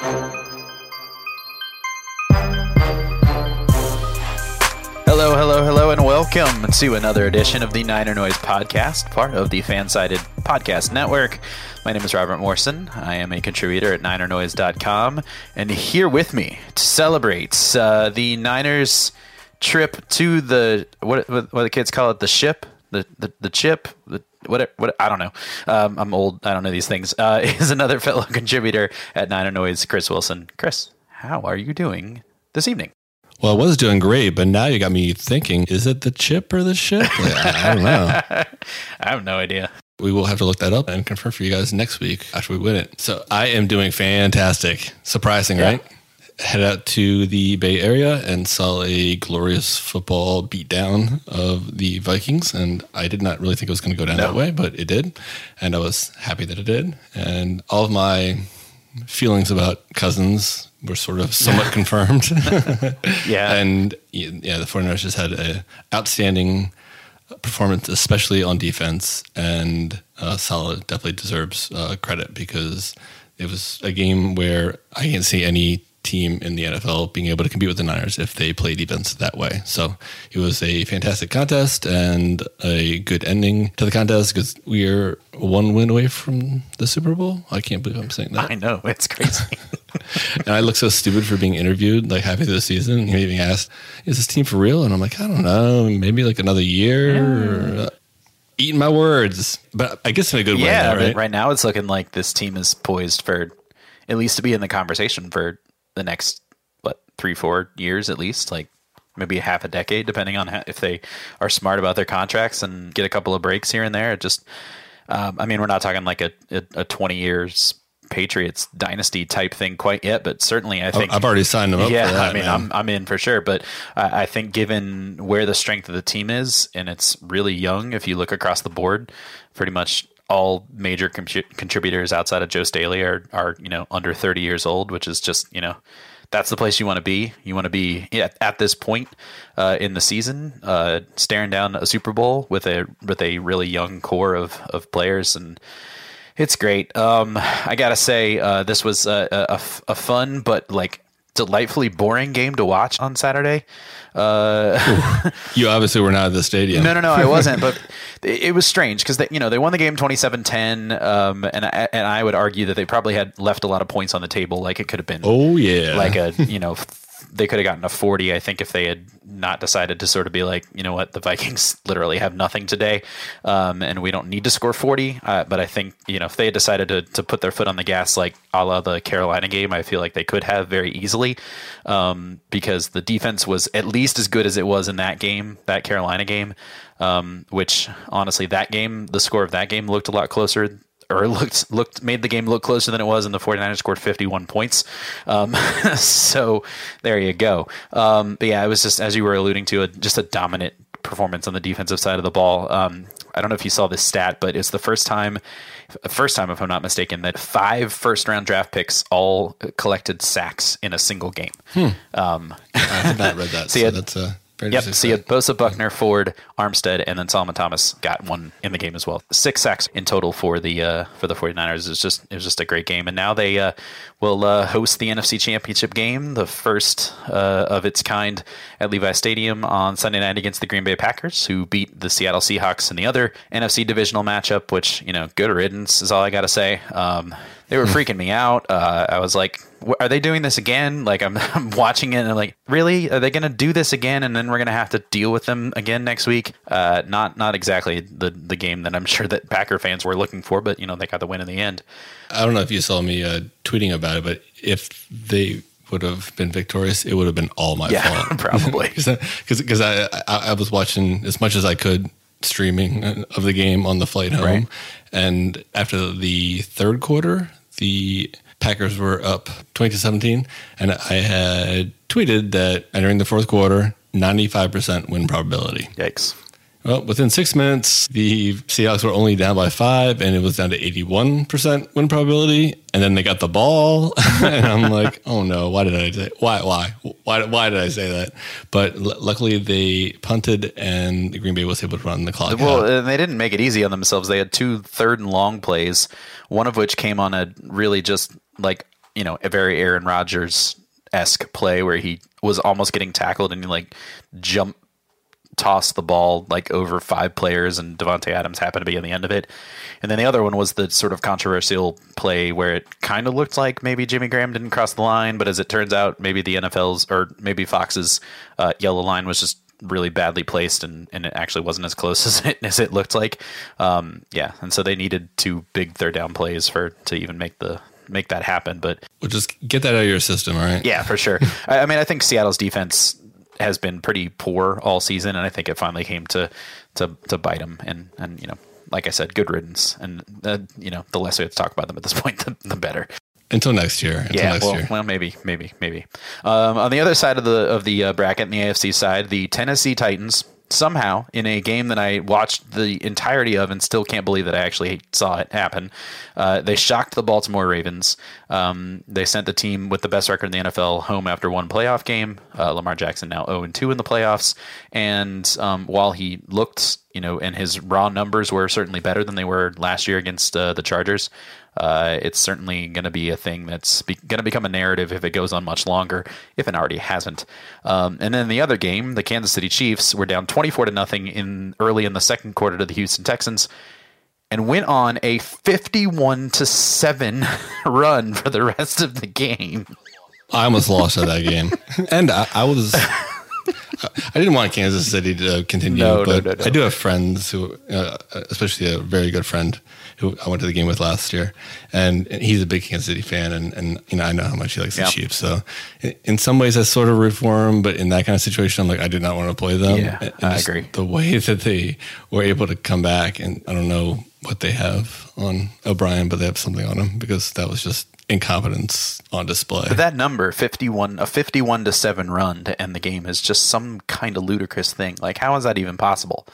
Hello, hello, hello, and welcome to another edition of the Niner Noise Podcast, part of the Fansided Podcast Network. My name is Robert Morrison. I am a contributor at NinerNoise.com, and here with me to celebrate uh, the Niners' trip to the what what, what the kids call it, the ship, the the, the chip, the what what I don't know. Um, I'm old. I don't know these things. Uh, is another fellow contributor at Niner Noise, Chris Wilson. Chris, how are you doing this evening? Well, I was doing great, but now you got me thinking: is it the chip or the ship? I don't know. I have no idea. We will have to look that up and confirm for you guys next week after we win it. So I am doing fantastic. Surprising, Yeah. right? Head out to the Bay Area and saw a glorious football beatdown of the Vikings. And I did not really think it was going to go down No. that way, but it did. And I was happy that it did. And all of my feelings about Cousins were sort of somewhat confirmed. Yeah. And yeah, the 49ers just had a outstanding performance, especially on defense. And uh, Saleh definitely deserves uh, credit because it was a game where I didn't see any team in the NFL being able to compete with the Niners if they play defense that way. So it was a fantastic contest and a good ending to the contest because we are one win away from the Super Bowl. I can't believe I'm saying that. I know it's crazy. And I look so stupid for being interviewed like halfway through the season. He even asked, "Is this team for real?" And I'm like, "I don't know, maybe like another year." Or, uh, eating my words, but I guess in a good way. yeah, right? right now it's looking like this team is poised for at least to be in the conversation for the next what three, four years at least, like maybe half a decade, depending on how, if they are smart about their contracts and get a couple of breaks here and there. It just, um, I mean, we're not talking like a, a, a twenty years Patriots dynasty type thing quite yet, but certainly I think I've already signed them up. yeah, that, I mean, man. I'm I'm in for sure, but I, I think given where the strength of the team is, and it's really young. If you look across the board, pretty much all major com- contributors outside of Joe Staley are are you know under 30 years old, which is just you know that's the place you want to be. You want to be at, at this point uh, in the season, uh, staring down a Super Bowl with a with a really young core of of players and. It's great. Um, I gotta say, uh, this was a a fun but like delightfully boring game to watch on Saturday. Uh, you obviously were not at the stadium. no, no, no, I wasn't. But it, it was strange because they, you know, they won the game 27-10, um, and I, and I would argue that they probably had left a lot of points on the table. Like it could have been, Oh yeah, like a you know, they could have gotten a forty. I think if they had not decided to sort of be like, you know what, the Vikings literally have nothing today, um, and we don't need to score forty. Uh, but I think you know if they had decided to to put their foot on the gas like a la the Carolina game, I feel like they could have very easily, um, because the defense was at least as good as it was in that game, that Carolina game. Um, which honestly, that game, the score of that game looked a lot closer or looked looked made the game look closer than it was and the 49ers scored 51 points um, so there you go um, but yeah it was just as you were alluding to a, just a dominant performance on the defensive side of the ball um, I don't know if you saw this stat, but it's the first time, first time if I'm not mistaken, that five first round draft picks all collected sacks in a single game. Hmm. Um, I have not read that. so, so that's uh, yep. So you had Bosa, Buckner, Ford, Armstead, and then Solomon Thomas got one in the game as well. Six sacks in total for the uh, for the 49ers. It was just it was just a great game. And now they uh, will uh, host the NFC Championship game, the first uh, of its kind at Levi Stadium on Sunday night against the Green Bay Packers, who beat the Seattle Seahawks in the other NFC divisional matchup. Which you know, good riddance is all I got to say. Um, they were freaking me out. Uh, I was like, are they doing this again? Like I'm, I'm watching it and I'm like, really? Are they going to do this again? And then we're going to have to deal with them again next week? Uh, not not exactly the the game that I'm sure that Packer fans were looking for, but you know they got the win in the end. I don't know if you saw me uh, tweeting about it, but if they would have been victorious, it would have been all my yeah, fault. probably because I, I I was watching as much as I could streaming of the game on the flight home, right. and after the third quarter, the Packers were up 20 to 17. And I had tweeted that entering the fourth quarter, 95% win probability. Yikes. Well, within six minutes, the Seahawks were only down by five, and it was down to 81% win probability. And then they got the ball, and I'm like, oh no, why did I say why why why why did I say that? But l- luckily, they punted, and the Green Bay was able to run the clock. Well, out. they didn't make it easy on themselves. They had two third and long plays, one of which came on a really just like you know a very Aaron Rodgers esque play where he was almost getting tackled and he like jumped tossed the ball like over five players, and Davante Adams happened to be on the end of it. And then the other one was the sort of controversial play where it kind of looked like maybe Jimmy Graham didn't cross the line, but as it turns out, maybe the NFL's or maybe Fox's uh, yellow line was just really badly placed, and, and it actually wasn't as close as it as it looked like. Um, yeah, and so they needed two big third down plays for to even make the make that happen. But well, just get that out of your system, all right? Yeah, for sure. I, I mean, I think Seattle's defense has been pretty poor all season, and I think it finally came to to to bite them. And and you know, like I said, good riddance. And uh, you know, the less we have to talk about them at this point, the, the better. Until next year. Until yeah, next well, year. well, maybe, maybe, maybe. Um, on the other side of the of the uh, bracket, in the AFC side, the Tennessee Titans somehow in a game that I watched the entirety of and still can't believe that I actually saw it happen. Uh, they shocked the Baltimore Ravens. Um, they sent the team with the best record in the NFL home after one playoff game. Uh, Lamar Jackson now 0 2 in the playoffs. And um, while he looked, you know, and his raw numbers were certainly better than they were last year against uh, the Chargers, uh, it's certainly going to be a thing that's be- going to become a narrative if it goes on much longer, if it already hasn't. Um, and then the other game, the Kansas City Chiefs were down 24 to nothing in early in the second quarter to the Houston Texans and went on a 51 to 7 run for the rest of the game. I almost lost at that game. And I, I was I didn't want Kansas City to continue, no, but no, no, I do have friends who, uh, especially a very good friend who I went to the game with last year, and, he's a big Kansas City fan, and, and you know I know how much he likes yep. the Chiefs. So in some ways, I sort of root for him, but in that kind of situation, I'm like I did not want to play them. Yeah, and I agree. The way that they were able to come back, and I don't know what they have on O'Brien, but they have something on him because that was just incompetence on display. But that number, 51, a 51 to 7 run to end the game is just some kind of ludicrous thing. Like, how is that even possible?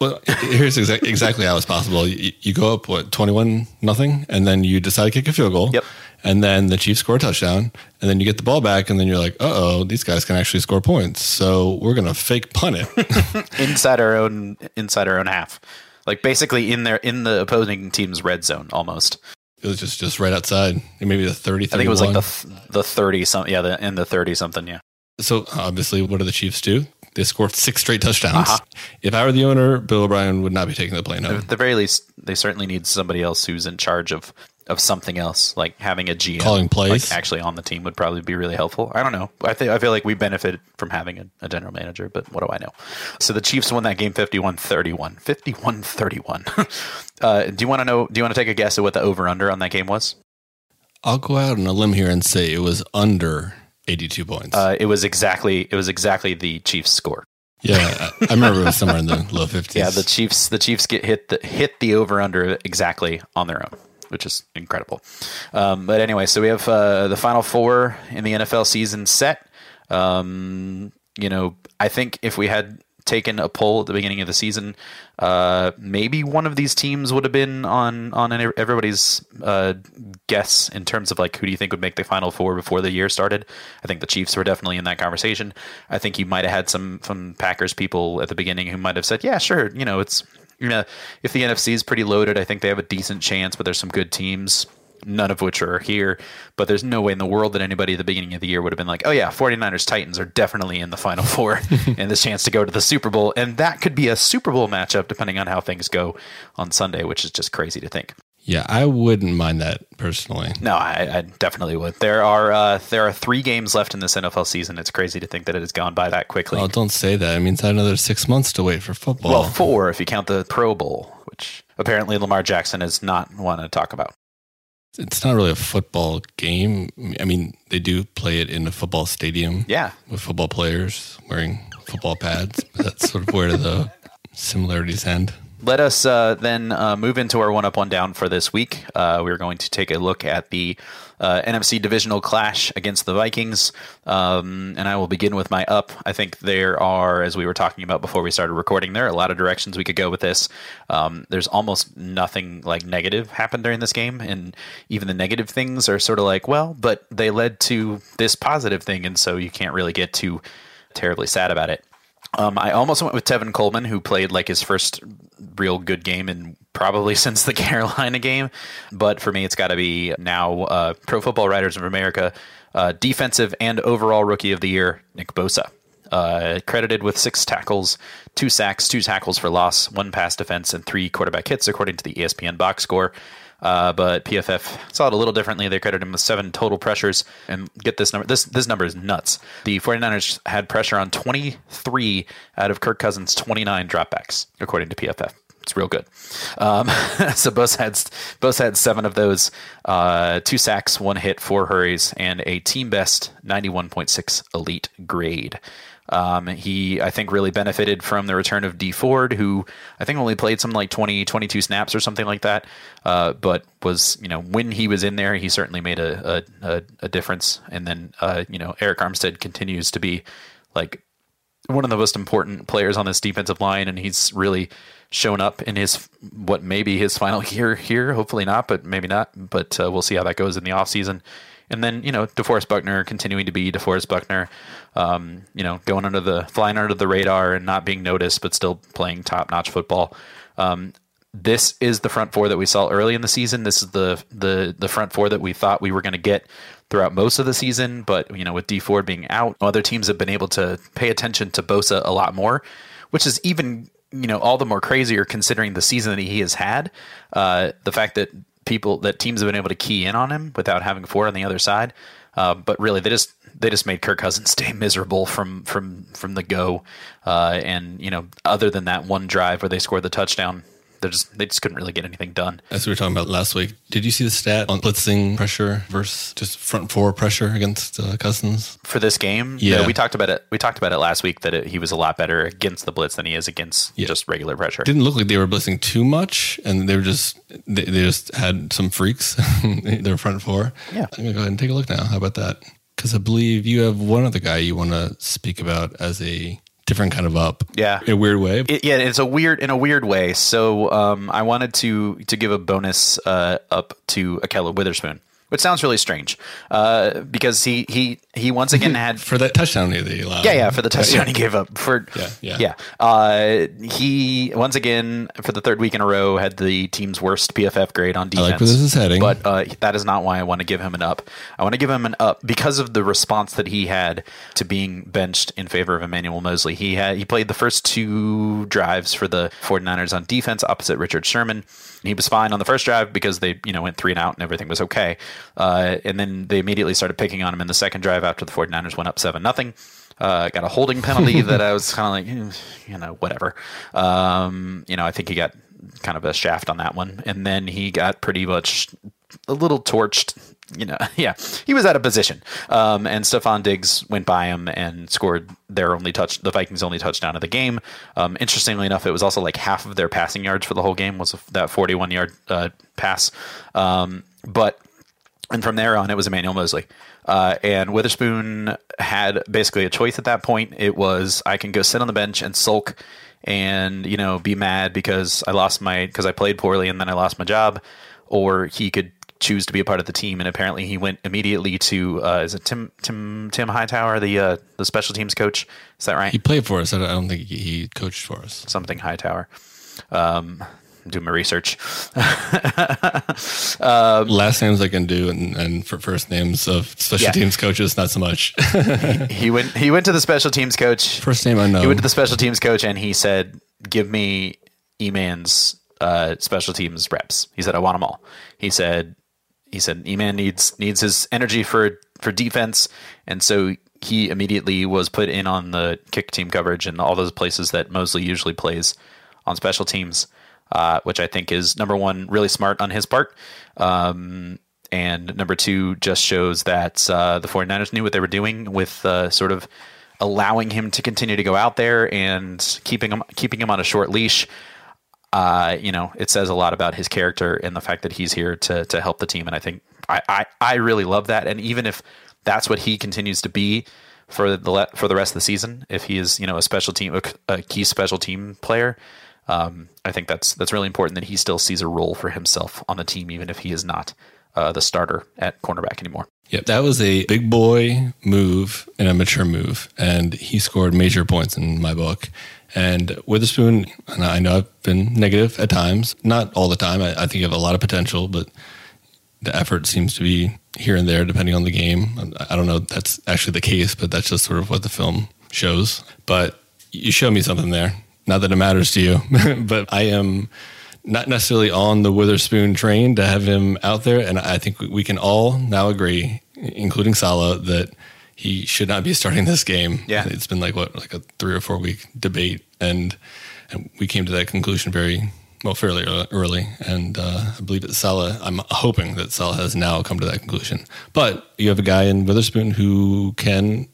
Well, here's exa- exactly how it's possible. You, you, go up, what, 21 nothing, and then you decide to kick a field goal. Yep. And then the Chiefs score a touchdown, and then you get the ball back, and then you're like, uh oh, these guys can actually score points. So we're going to fake punt it. inside our own inside our own half. Like basically in their in the opposing team's red zone almost. It was just just right outside, maybe the thirty. I think it was like the the thirty something. Yeah, the, in the thirty something. Yeah. So obviously, what do the Chiefs do? They scored six straight touchdowns. Uh-huh. If I were the owner, Bill O'Brien would not be taking the plane home. At the very least, they certainly need somebody else who's in charge of of something else, like having a GM calling plays like actually on the team would probably be really helpful. I don't know. I think I feel like we benefit from having a, a, general manager, but what do I know? So the Chiefs won that game 51-31. 51-31. uh, do you want to know do you want to take a guess at what the over under on that game was? I'll go out on a limb here and say it was under 82 points. Uh, it was exactly it was exactly the Chiefs score. Yeah, I remember it was somewhere in the low 50s. Yeah, the Chiefs the Chiefs get hit the hit the over under exactly on their own which is incredible. Um, but anyway, so we have uh, the final four in the NFL season set. Um, you know, I think if we had taken a poll at the beginning of the season, uh, maybe one of these teams would have been on on everybody's uh, guess in terms of like who do you think would make the final four before the year started. I think the Chiefs were definitely in that conversation. I think you might have had some some Packers people at the beginning who might have said, yeah, sure, you know, it's you know, if the NFC is pretty loaded, I think they have a decent chance, but there's some good teams none of which are here. But there's no way in the world that anybody at the beginning of the year would have been like, oh, yeah, 49ers Titans are definitely in the Final Four and this chance to go to the Super Bowl. And that could be a Super Bowl matchup depending on how things go on Sunday, which is just crazy to think. Yeah, I wouldn't mind that personally. No, I, I definitely would. There are uh, there are three games left in this NFL season. It's crazy to think that it has gone by that quickly. Oh, don't say that. It means another six months to wait for football. Well, four if you count the Pro Bowl, which apparently Lamar Jackson does not want to talk about it's not really a football game. I mean, they do play it in a football stadium. Yeah. With football players wearing football pads. That's sort of where the similarities end. Let us uh, then uh, move into our one up, one down for this week. Uh, we're going to take a look at the uh, NFC divisional clash against the Vikings. Um, and I will begin with my up. I think there are, as we were talking about before we started recording, there are a lot of directions we could go with this. Um, there's almost nothing like negative happened during this game. And even the negative things are sort of like, well, but they led to this positive thing. And so you can't really get too terribly sad about it. Um, I almost went with Tevin Coleman, who played like his first real good game in probably since the Carolina game. But for me, it's got to be now uh, Pro Football Writers of America uh, defensive and overall rookie of the year, Nick Bosa. Uh, credited with six tackles, two sacks, two tackles for loss, one pass defense, and three quarterback hits, according to the ESPN box score. Uh, but PFF saw it a little differently. They credited him with seven total pressures. And get this number. This this number is nuts. The 49ers had pressure on 23 out of Kirk Cousins' 29 dropbacks, according to PFF. It's real good. Um, so both had Bosa had seven of those, uh, two sacks, one hit, four hurries, and a team best 91.6 elite grade. Um, he, I think, really benefited from the return of Dee Ford, who I think only played something like 20, 22 snaps or something like that. Uh, but was, you know, when he was in there, he certainly made a, a, a difference. And then, uh, you know, Arik Armstead continues to be like one of the most important players on this defensive line, and he's really shown up in his what may be his final year here. Hopefully not, but maybe not. But uh, we'll see how that goes in the offseason. And then, you know, DeForest Buckner continuing to be DeForest Buckner, um, you know, going under the, flying under the radar and not being noticed, but still playing top notch football. Um, this is the front four that we saw early in the season. This is the, the, the front four that we thought we were going to get throughout most of the season. But, you know, with Dee Ford being out, other teams have been able to pay attention to Bosa a lot more, which is even you know all the more crazier considering the season that he has had. Uh, the fact that people that teams have been able to key in on him without having Ford on the other side. Uh, but really, they just they just made Kirk Cousins stay miserable from from from the go. Uh, and you know, other than that one drive where they scored the touchdown, they just they just couldn't really get anything done. As we were talking about last week, did you see the stat on blitzing pressure versus just front four pressure against uh, Cousins for this game? Yeah, we talked about it. We talked about it last week that it, he was a lot better against the blitz than he is against yeah. just regular pressure. Didn't look like they were blitzing too much, and they were just they, they just had some freaks. In their front four. Yeah, I'm gonna go ahead and take a look now. How about that? Because I believe you have one other guy you want to speak about as a different kind of up. Yeah, in a weird way. It, yeah, it's a weird in a weird way. So um, I wanted to to give a bonus uh, up to Ahkello Witherspoon which sounds really strange uh, because he he he once again had for that touchdown that he allowed. Yeah, yeah, for the touchdown yeah. he gave up for yeah yeah yeah. Uh, he once again for the third week in a row had the team's worst PFF grade on defense. I like where this is heading, but uh, that is not why I want to give him an up. I want to give him an up because of the response that he had to being benched in favor of Emmanuel Moseley. He had he played the first two drives for the 49ers on defense opposite Richard Sherman. He was fine on the first drive because they you know went three and out and everything was okay. Uh, and then they immediately started picking on him in the second drive after the 49ers went up 7 nothing. Uh, got a holding penalty that I was kind of like, eh, you know, whatever. Um, you know, I think he got kind of a shaft on that one. And then he got pretty much a little torched. You know, yeah, he was out of position. Um, and Stefon Diggs went by him and scored their only touch, the Vikings' only touchdown of the game. Um, interestingly enough, it was also like half of their passing yards for the whole game was that 41 yard uh, pass. Um, but and from there on, it was Emmanuel Moseley. Uh, and Witherspoon had basically a choice at that point. It was I can go sit on the bench and sulk and you know be mad because I lost my because I played poorly and then I lost my job, or he could choose to be a part of the team. And apparently, he went immediately to uh, is it Tim Tim Tim Hightower, the uh, the special teams coach? Is that right? He played for us. I don't think he coached for us. Something Hightower. Um, do my research. um, Last names I can do, and, and for first names of special yeah. teams coaches, not so much. he, he, went. He went to the special teams coach. First name I know. He went to the special teams coach, and he said, "Give me Eman's uh, special teams reps." He said, "I want them all." He said, "He said Eman needs needs his energy for for defense," and so he immediately was put in on the kick team coverage and all those places that Moseley usually plays on special teams uh, which I think is number one, really smart on his part. Um, and number two, just shows that uh, the 49ers knew what they were doing with uh, sort of allowing him to continue to go out there and keeping him keeping him on a short leash. Uh, you know, it says a lot about his character and the fact that he's here to to help the team. And I think I, I, I really love that. And even if that's what he continues to be for the for the rest of the season, if he is you know a special team a key special team player, um, I think that's that's really important that he still sees a role for himself on the team, even if he is not uh, the starter at cornerback anymore. Yep, that was a big boy move and a mature move, and he scored major points in my book. And Witherspoon, and I know I've been negative at times, not all the time. I, I think you have a lot of potential, but the effort seems to be here and there depending on the game. I don't know that's actually the case, but that's just sort of what the film shows. But you show me something there. Not that it matters to you, but I am not necessarily on the Witherspoon train to have him out there. And I think we can all now agree, including Saleh, that he should not be starting this game. Yeah. It's been like what, like a three or four week debate. And, and we came to that conclusion very, well, fairly early. And uh, I believe that Saleh, I'm hoping that Saleh has now come to that conclusion. But you have a guy in Witherspoon who can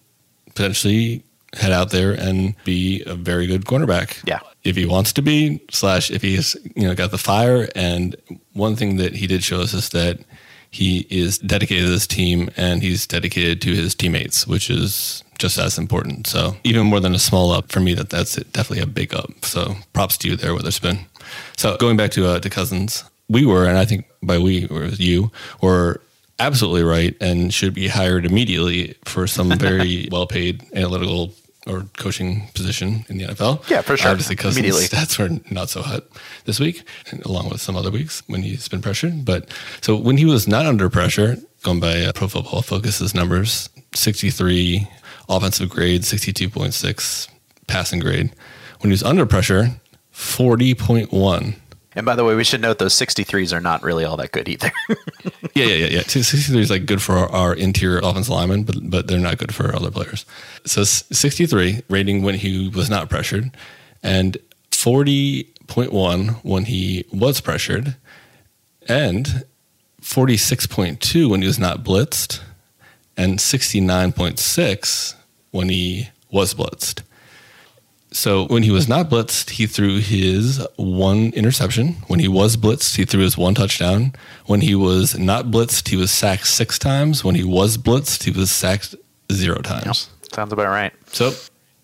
potentially head out there and be a very good cornerback. Yeah. If he wants to be, slash if he's you know got the fire. And one thing that he did show us is that he is dedicated to this team and he's dedicated to his teammates, which is just as important. So even more than a small up for me, that that's definitely a big up. So props to you there, Witherspoon. So going back to uh, to Cousins, we were, and I think by we or you were absolutely right and should be hired immediately for some very well paid analytical or coaching position in the NFL. Yeah, for sure. Obviously, because immediately. stats were not so hot this week, along with some other weeks when he's been pressured. But so when he was not under pressure, going by uh, Pro Football Focus's numbers, 63 offensive grade, 62.6 passing grade. When he was under pressure, 40.1 and by the way, we should note those 63s are not really all that good either. yeah, yeah, yeah, yeah. 63 is like good for our, our interior offensive linemen, but but they're not good for other players. So 63 rating when he was not pressured, and 40.1 when he was pressured, and 46.2 when he was not blitzed, and 69.6 when he was blitzed. So when he was not blitzed, he threw his one interception. When he was blitzed, he threw his one touchdown. When he was not blitzed, he was sacked six times. When he was blitzed, he was sacked zero times. Yep. Sounds about right. So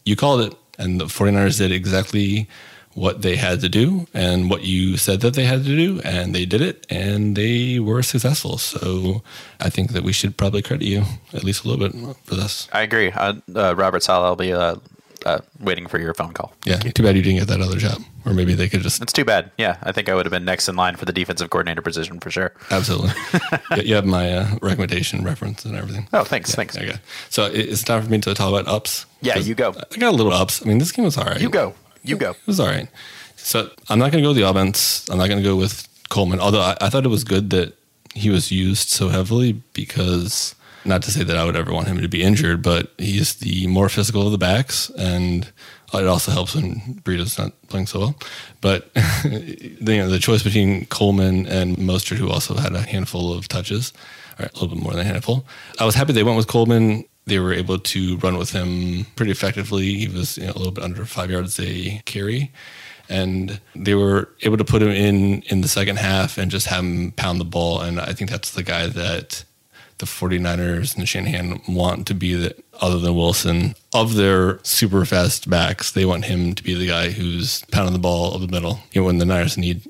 you called it, and the 49ers did exactly what they had to do and what you said that they had to do, and they did it, and they were successful. So I think that we should probably credit you at least a little bit for this. I agree. Uh, uh, Robert Saleh will be uh, uh, waiting for your phone call. Yeah, too bad you didn't get that other job, or maybe they could just. It's too bad. Yeah, I think I would have been next in line for the defensive coordinator position for sure. Absolutely. you have my uh, recommendation reference and everything. Oh, thanks, yeah, thanks. Okay, so it's time for me to talk about ups. Yeah, you go. I got a little ups. I mean, this game was all right. You go. You go. It was all right. So I'm not going to go with the offense. I'm not going to go with Coleman. Although I, I thought it was good that he was used so heavily because not to say that I would ever want him to be injured, but he's the more physical of the backs, and it also helps when Breida's not playing so well. But you know, the choice between Coleman and Mostert, who also had a handful of touches, or a little bit more than a handful, I was happy they went with Coleman. They were able to run with him pretty effectively. He was you know, a little bit under five yards a carry and they were able to put him in in the second half and just have him pound the ball. And I think that's the guy that the 49ers and Shanahan want to be the other than Wilson of their super fast backs. They want him to be the guy who's pounding the ball up the middle. You know, when the Niners need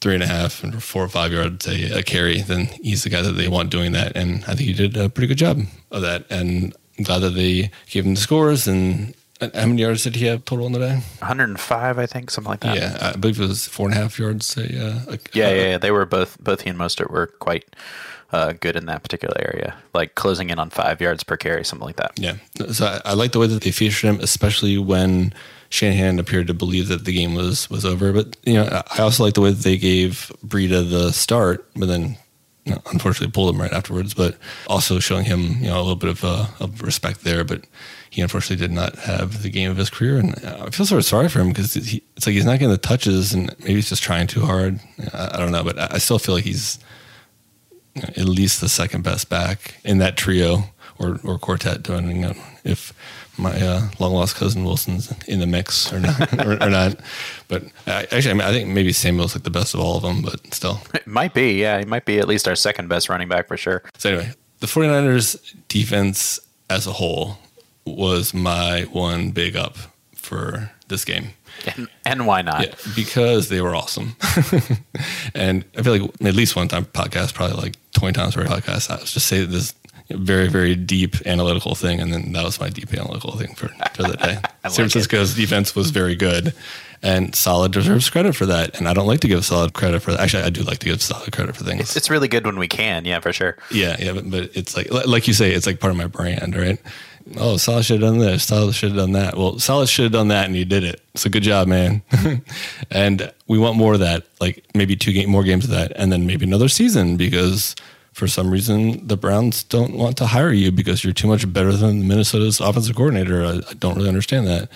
three and a half and four or five yards a, a carry, then he's the guy that they want doing that. And I think he did a pretty good job of that. And I'm glad that they gave him the scores and how many yards did he have total in the day? 105, I think, something like that. Yeah, I believe it was four and a half yards. A, uh, a, yeah, yeah, yeah, They were both both he and Mostert were quite uh, good in that particular area, like closing in on five yards per carry, something like that. Yeah, so I, I like the way that they featured him, especially when Shanahan appeared to believe that the game was was over. But you know, I also like the way that they gave Breida the start, but then you know, unfortunately pulled him right afterwards. But also showing him you know a little bit of, uh, of respect there, but he unfortunately did not have the game of his career. And I feel sort of sorry for him because it's like he's not getting the touches and maybe he's just trying too hard. I, don't know, but I still feel like he's at least the second best back in that trio or, or quartet, depending on if my uh, long lost cousin Wilson's in the mix or not. or, or, not. But I, actually, I, mean, I think maybe Samuel's like the best of all of them, but still. It might be, yeah. He might be at least our second best running back for sure. So, anyway, the 49ers defense as a whole was my one big up for this game. And, and why not? Yeah, because they were awesome. and I feel like at least one time podcast, probably like 20 times per podcast, I was just say this very, very deep analytical thing. And then that was my deep analytical thing for, for the day. like San Francisco's it. defense was very good and Saleh deserves credit for that. And I don't like to give Saleh credit for that. Actually, I do like to give Saleh credit for things. It's, it's really good when we can. Yeah, for sure. Yeah. Yeah. But, but it's like, like you say, it's like part of my brand, right? Oh, Saleh should have done this. Saleh should have done that. Well, Saleh should have done that, and he did it. So good job, man. and we want more of that, like maybe two game, more games of that, and then maybe another season because for some reason the Browns don't want to hire you because you're too much better than Minnesota's offensive coordinator. I, I don't really understand that.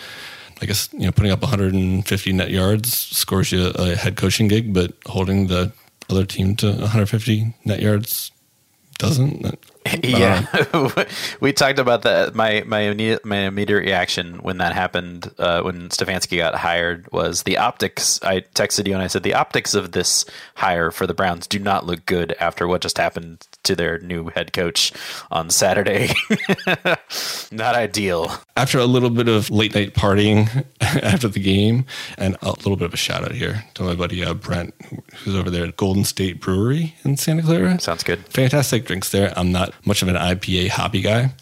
I guess you know putting up 150 net yards scores you a head coaching gig, but holding the other team to 150 net yards doesn't. yeah, we talked about that. My my immediate, my immediate reaction when that happened, uh, when Stefanski got hired, was the optics. I texted you and I said the optics of this hire for the Browns do not look good after what just happened to their new head coach on Saturday. not ideal. After a little bit of late night partying after the game, and a little bit of a shout out here to my buddy uh, Brent, who's over there at Golden State Brewery in Santa Clara. Sounds good. Fantastic drinks there. I'm not much of an IPA hoppy guy,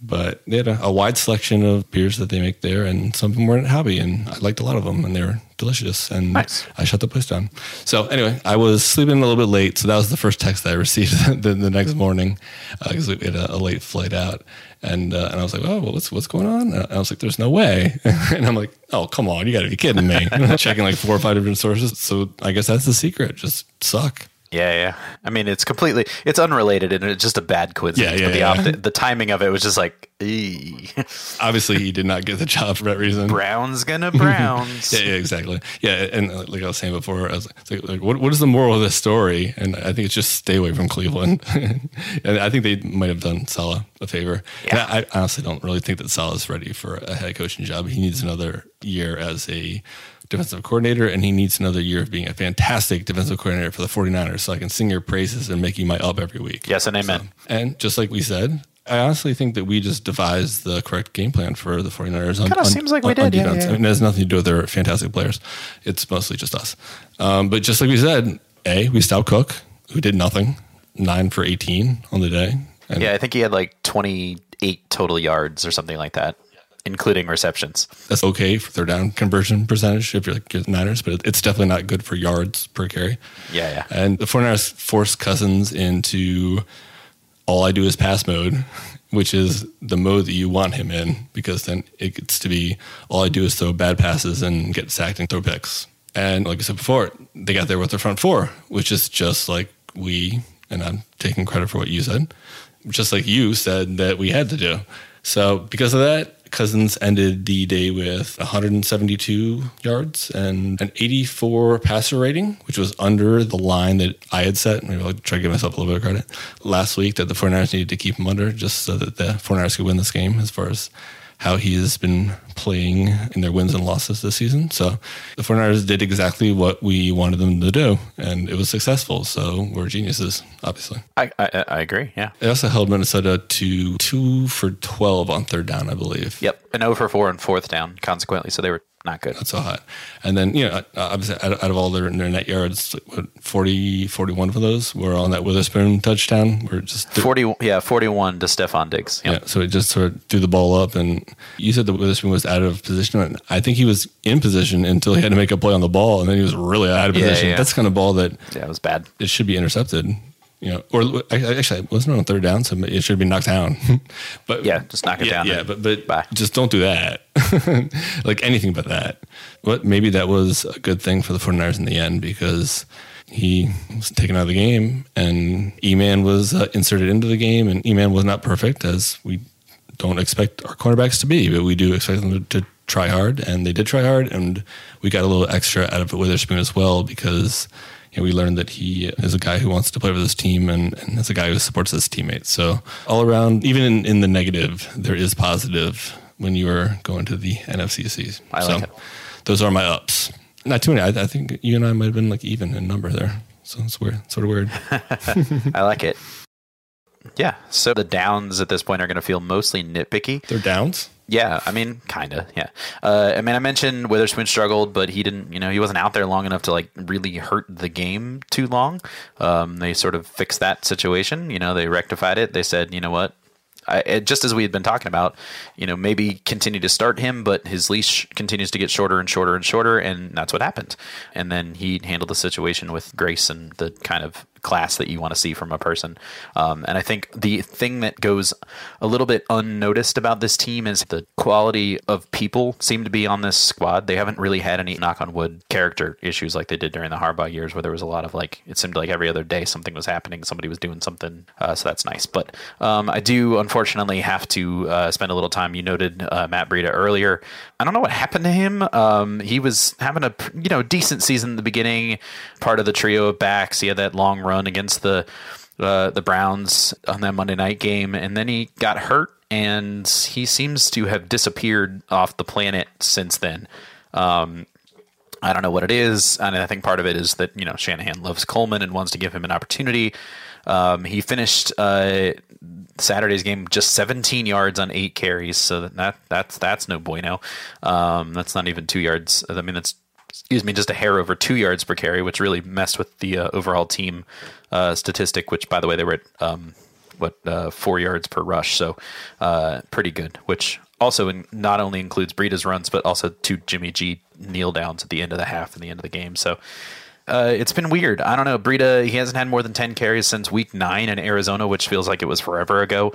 but they had a, a, wide selection of beers that they make there, and some of them weren't hoppy, and I liked a lot of them, and they were delicious. And nice. I shut the place down. So anyway, I was sleeping a little bit late, so that was the first text I received the, the next morning because uh, we had a, a, late flight out, and uh, and I was like, oh, well, what's what's going on? And I was like, there's no way, and I'm like, oh, come on, you got to be kidding me! Checking like four or five different sources. So I guess that's the secret. Just suck. Yeah, yeah. I mean, it's completely it's unrelated and it's just a bad coincidence. Yeah, yeah, but the, yeah. the timing of it was just like, obviously he did not get the job for that reason. Brown's gonna Browns. yeah, yeah, exactly. Yeah, and uh, like I was saying before, I was like, like what, what is the moral of this story? And I think it's just stay away from Cleveland. and I think they might have done Saleh a favor. Yeah. I, I honestly don't really think that Saleh is ready for a head coaching job. He needs another year as a defensive coordinator, and he needs another year of being a fantastic defensive coordinator for the 49ers so I can sing your praises and make you my up every week. Yes, and amen. So, and just like we said, I honestly think that we just devised the correct game plan for the 49ers. Kind of seems like on, we did. Yeah, yeah. I mean, it has nothing to do with their fantastic players. It's mostly just us. Um, but just like we said, A, we stopped Cook, who did nothing, nine for 18 on the day. And yeah, I think he had like 28 total yards or something like that including receptions. That's okay for third down conversion percentage if you're like your Niners, but it's definitely not good for yards per carry. Yeah, yeah. And the 49ers forced Cousins into all I do is pass mode, which is the mode that you want him in, because then it gets to be all I do is throw bad passes and get sacked and throw picks. And like I said before, they got there with their front four, which is just like we, and I'm taking credit for what you said, just like you said that we had to do. So because of that, Cousins ended the day with 172 yards and an 84 passer rating, which was under the line that I had set. Maybe I'll try to give myself a little bit of credit last week that the 49ers needed to keep him under just so that the 49ers could win this game as far as how he has been playing in their wins and losses this season. So the 49ers did exactly what we wanted them to do, and it was successful. So we're geniuses, obviously. I, I, I agree. Yeah. They also held Minnesota to two for 12 on third down, I believe. Yep. And over 4 on fourth down, consequently. So they were not good. That's so hot. And then, you know, obviously out, out of all their, their net yards, what, 40, 41 of those were on that Witherspoon touchdown. We're just 40, yeah, 41 to Stefon Diggs. Yep. Yeah. So it just sort of threw the ball up. And you said that Witherspoon was out of position. And I think he was in position until he had to make a play on the ball. And then he was really out of position. Yeah, yeah. That's kind of ball that. Yeah, it was bad. It should be intercepted you know, or actually, it wasn't on third down, so it should have been knocked down. but yeah, just knock it yeah, down. Yeah, but but Bye. just don't do that. like anything but that. But maybe that was a good thing for the 49ers in the end because he was taken out of the game and E-Man was uh, inserted into the game and E-Man was not perfect as we don't expect our cornerbacks to be, but we do expect them to, to try hard and they did try hard and we got a little extra out of it Witherspoon as well because you know, we learned that he is a guy who wants to play for this team and, and is a guy who supports his teammates. So all around, even in, in the negative, there is positive when you are going to the NFCCs. I like so it. Those are my ups. Not too many. I, I, think you and I might have been like even in number there. So it's weird, sort of weird. I like it. Yeah. So the downs at this point are going to feel mostly nitpicky. They're downs. Yeah, I mean, kind of. Yeah, uh, I mean, I mentioned Witherspoon struggled, but he didn't. You know, he wasn't out there long enough to like really hurt the game too long. Um, they sort of fixed that situation. You know, they rectified it. They said, you know what, I, just as we had been talking about, you know, maybe continue to start him, but his leash continues to get shorter and shorter and shorter, and that's what happened. And then he handled the situation with grace and the kind of class that you want to see from a person. Um, and I think the thing that goes a little bit unnoticed about this team is the quality of people seem to be on this squad. They haven't really had any knock on wood character issues like they did during the Harbaugh years, where there was a lot of like it seemed like every other day something was happening, somebody was doing something. Uh, so that's nice. But um, I do unfortunately have to uh, spend a little time. You noted uh, Matt Breida earlier. I don't know what happened to him. Um, he was having a you know decent season in the beginning, part of the trio of backs. He had that long run run against the uh, the Browns on that Monday night game, and then he got hurt, and he seems to have disappeared off the planet since then. Um, I don't know what it is, and I think part of it is that you know Shanahan loves Coleman and wants to give him an opportunity. Um, he finished uh, Saturday's game just 17 yards on eight carries, so that that's that's no bueno. Um, that's not even two yards. I mean, that's excuse me, just a hair over two yards per carry, which really messed with the uh, overall team uh, statistic. Which, by the way, they were at um, what uh, four yards per rush, so uh, pretty good. Which also in, not only includes Breida's runs, but also two Jimmy G kneel downs at the end of the half and the end of the game. So. Uh, it's been weird. I don't know. Breida, he hasn't had more than 10 carries since week nine in Arizona, which feels like it was forever ago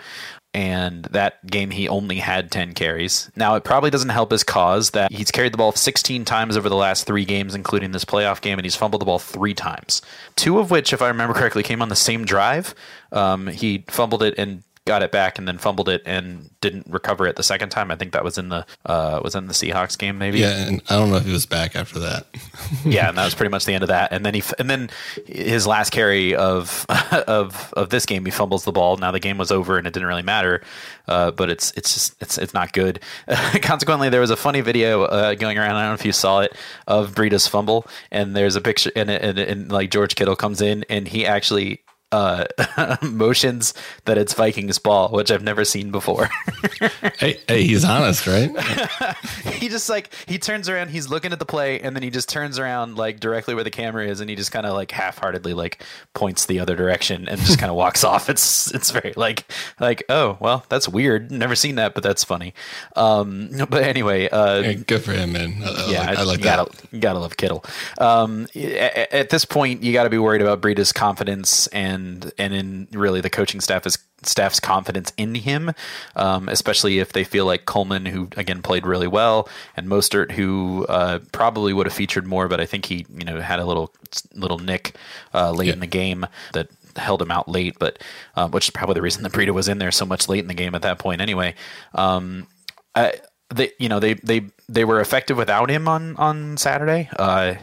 and that game he only had 10 carries. Now, it probably doesn't help his cause that he's carried the ball 16 times over the last three games, including this playoff game, and he's fumbled the ball three times. Two of which, if I remember correctly, came on the same drive. Um, he fumbled it and got it back and then fumbled it and didn't recover it the second time. I think that was in the uh, was in the Seahawks game, maybe. Yeah, and I don't know if he was back after that. yeah, and that was pretty much the end of that. And then he and then his last carry of of of this game, he fumbles the ball. Now the game was over and it didn't really matter. Uh, but it's it's just it's it's not good. Consequently, there was a funny video uh, going around. I don't know if you saw it of Breida's fumble, and there's a picture, and, and, and like George Kittle comes in, and he actually uh, motions that it's Vikings ball, which I've never seen before. hey, hey, he's honest, right? he just like he turns around, he's looking at the play, and then he just turns around like directly where the camera is, and he just kind of like half-heartedly like points the other direction and just kind of walks off. It's it's very like like oh well, that's weird. Never seen that, but that's funny. Um, but anyway, uh, hey, good for him, man. I, yeah, I like, I like that. Gotta, you gotta love Kittle. Um, at, at this point, you got to be worried about Breida's confidence and and and in really the coaching staff is staff's confidence in him, um, especially if they feel like Coleman, who again played really well, and Mostert, who uh, probably would have featured more, but I think he you know had a little little nick uh, late yeah. in the game that held him out late, but uh, which is probably the reason the Breida was in there so much late in the game at that point. Anyway, um, I, they you know they they they were effective without him on on Saturday. Uh,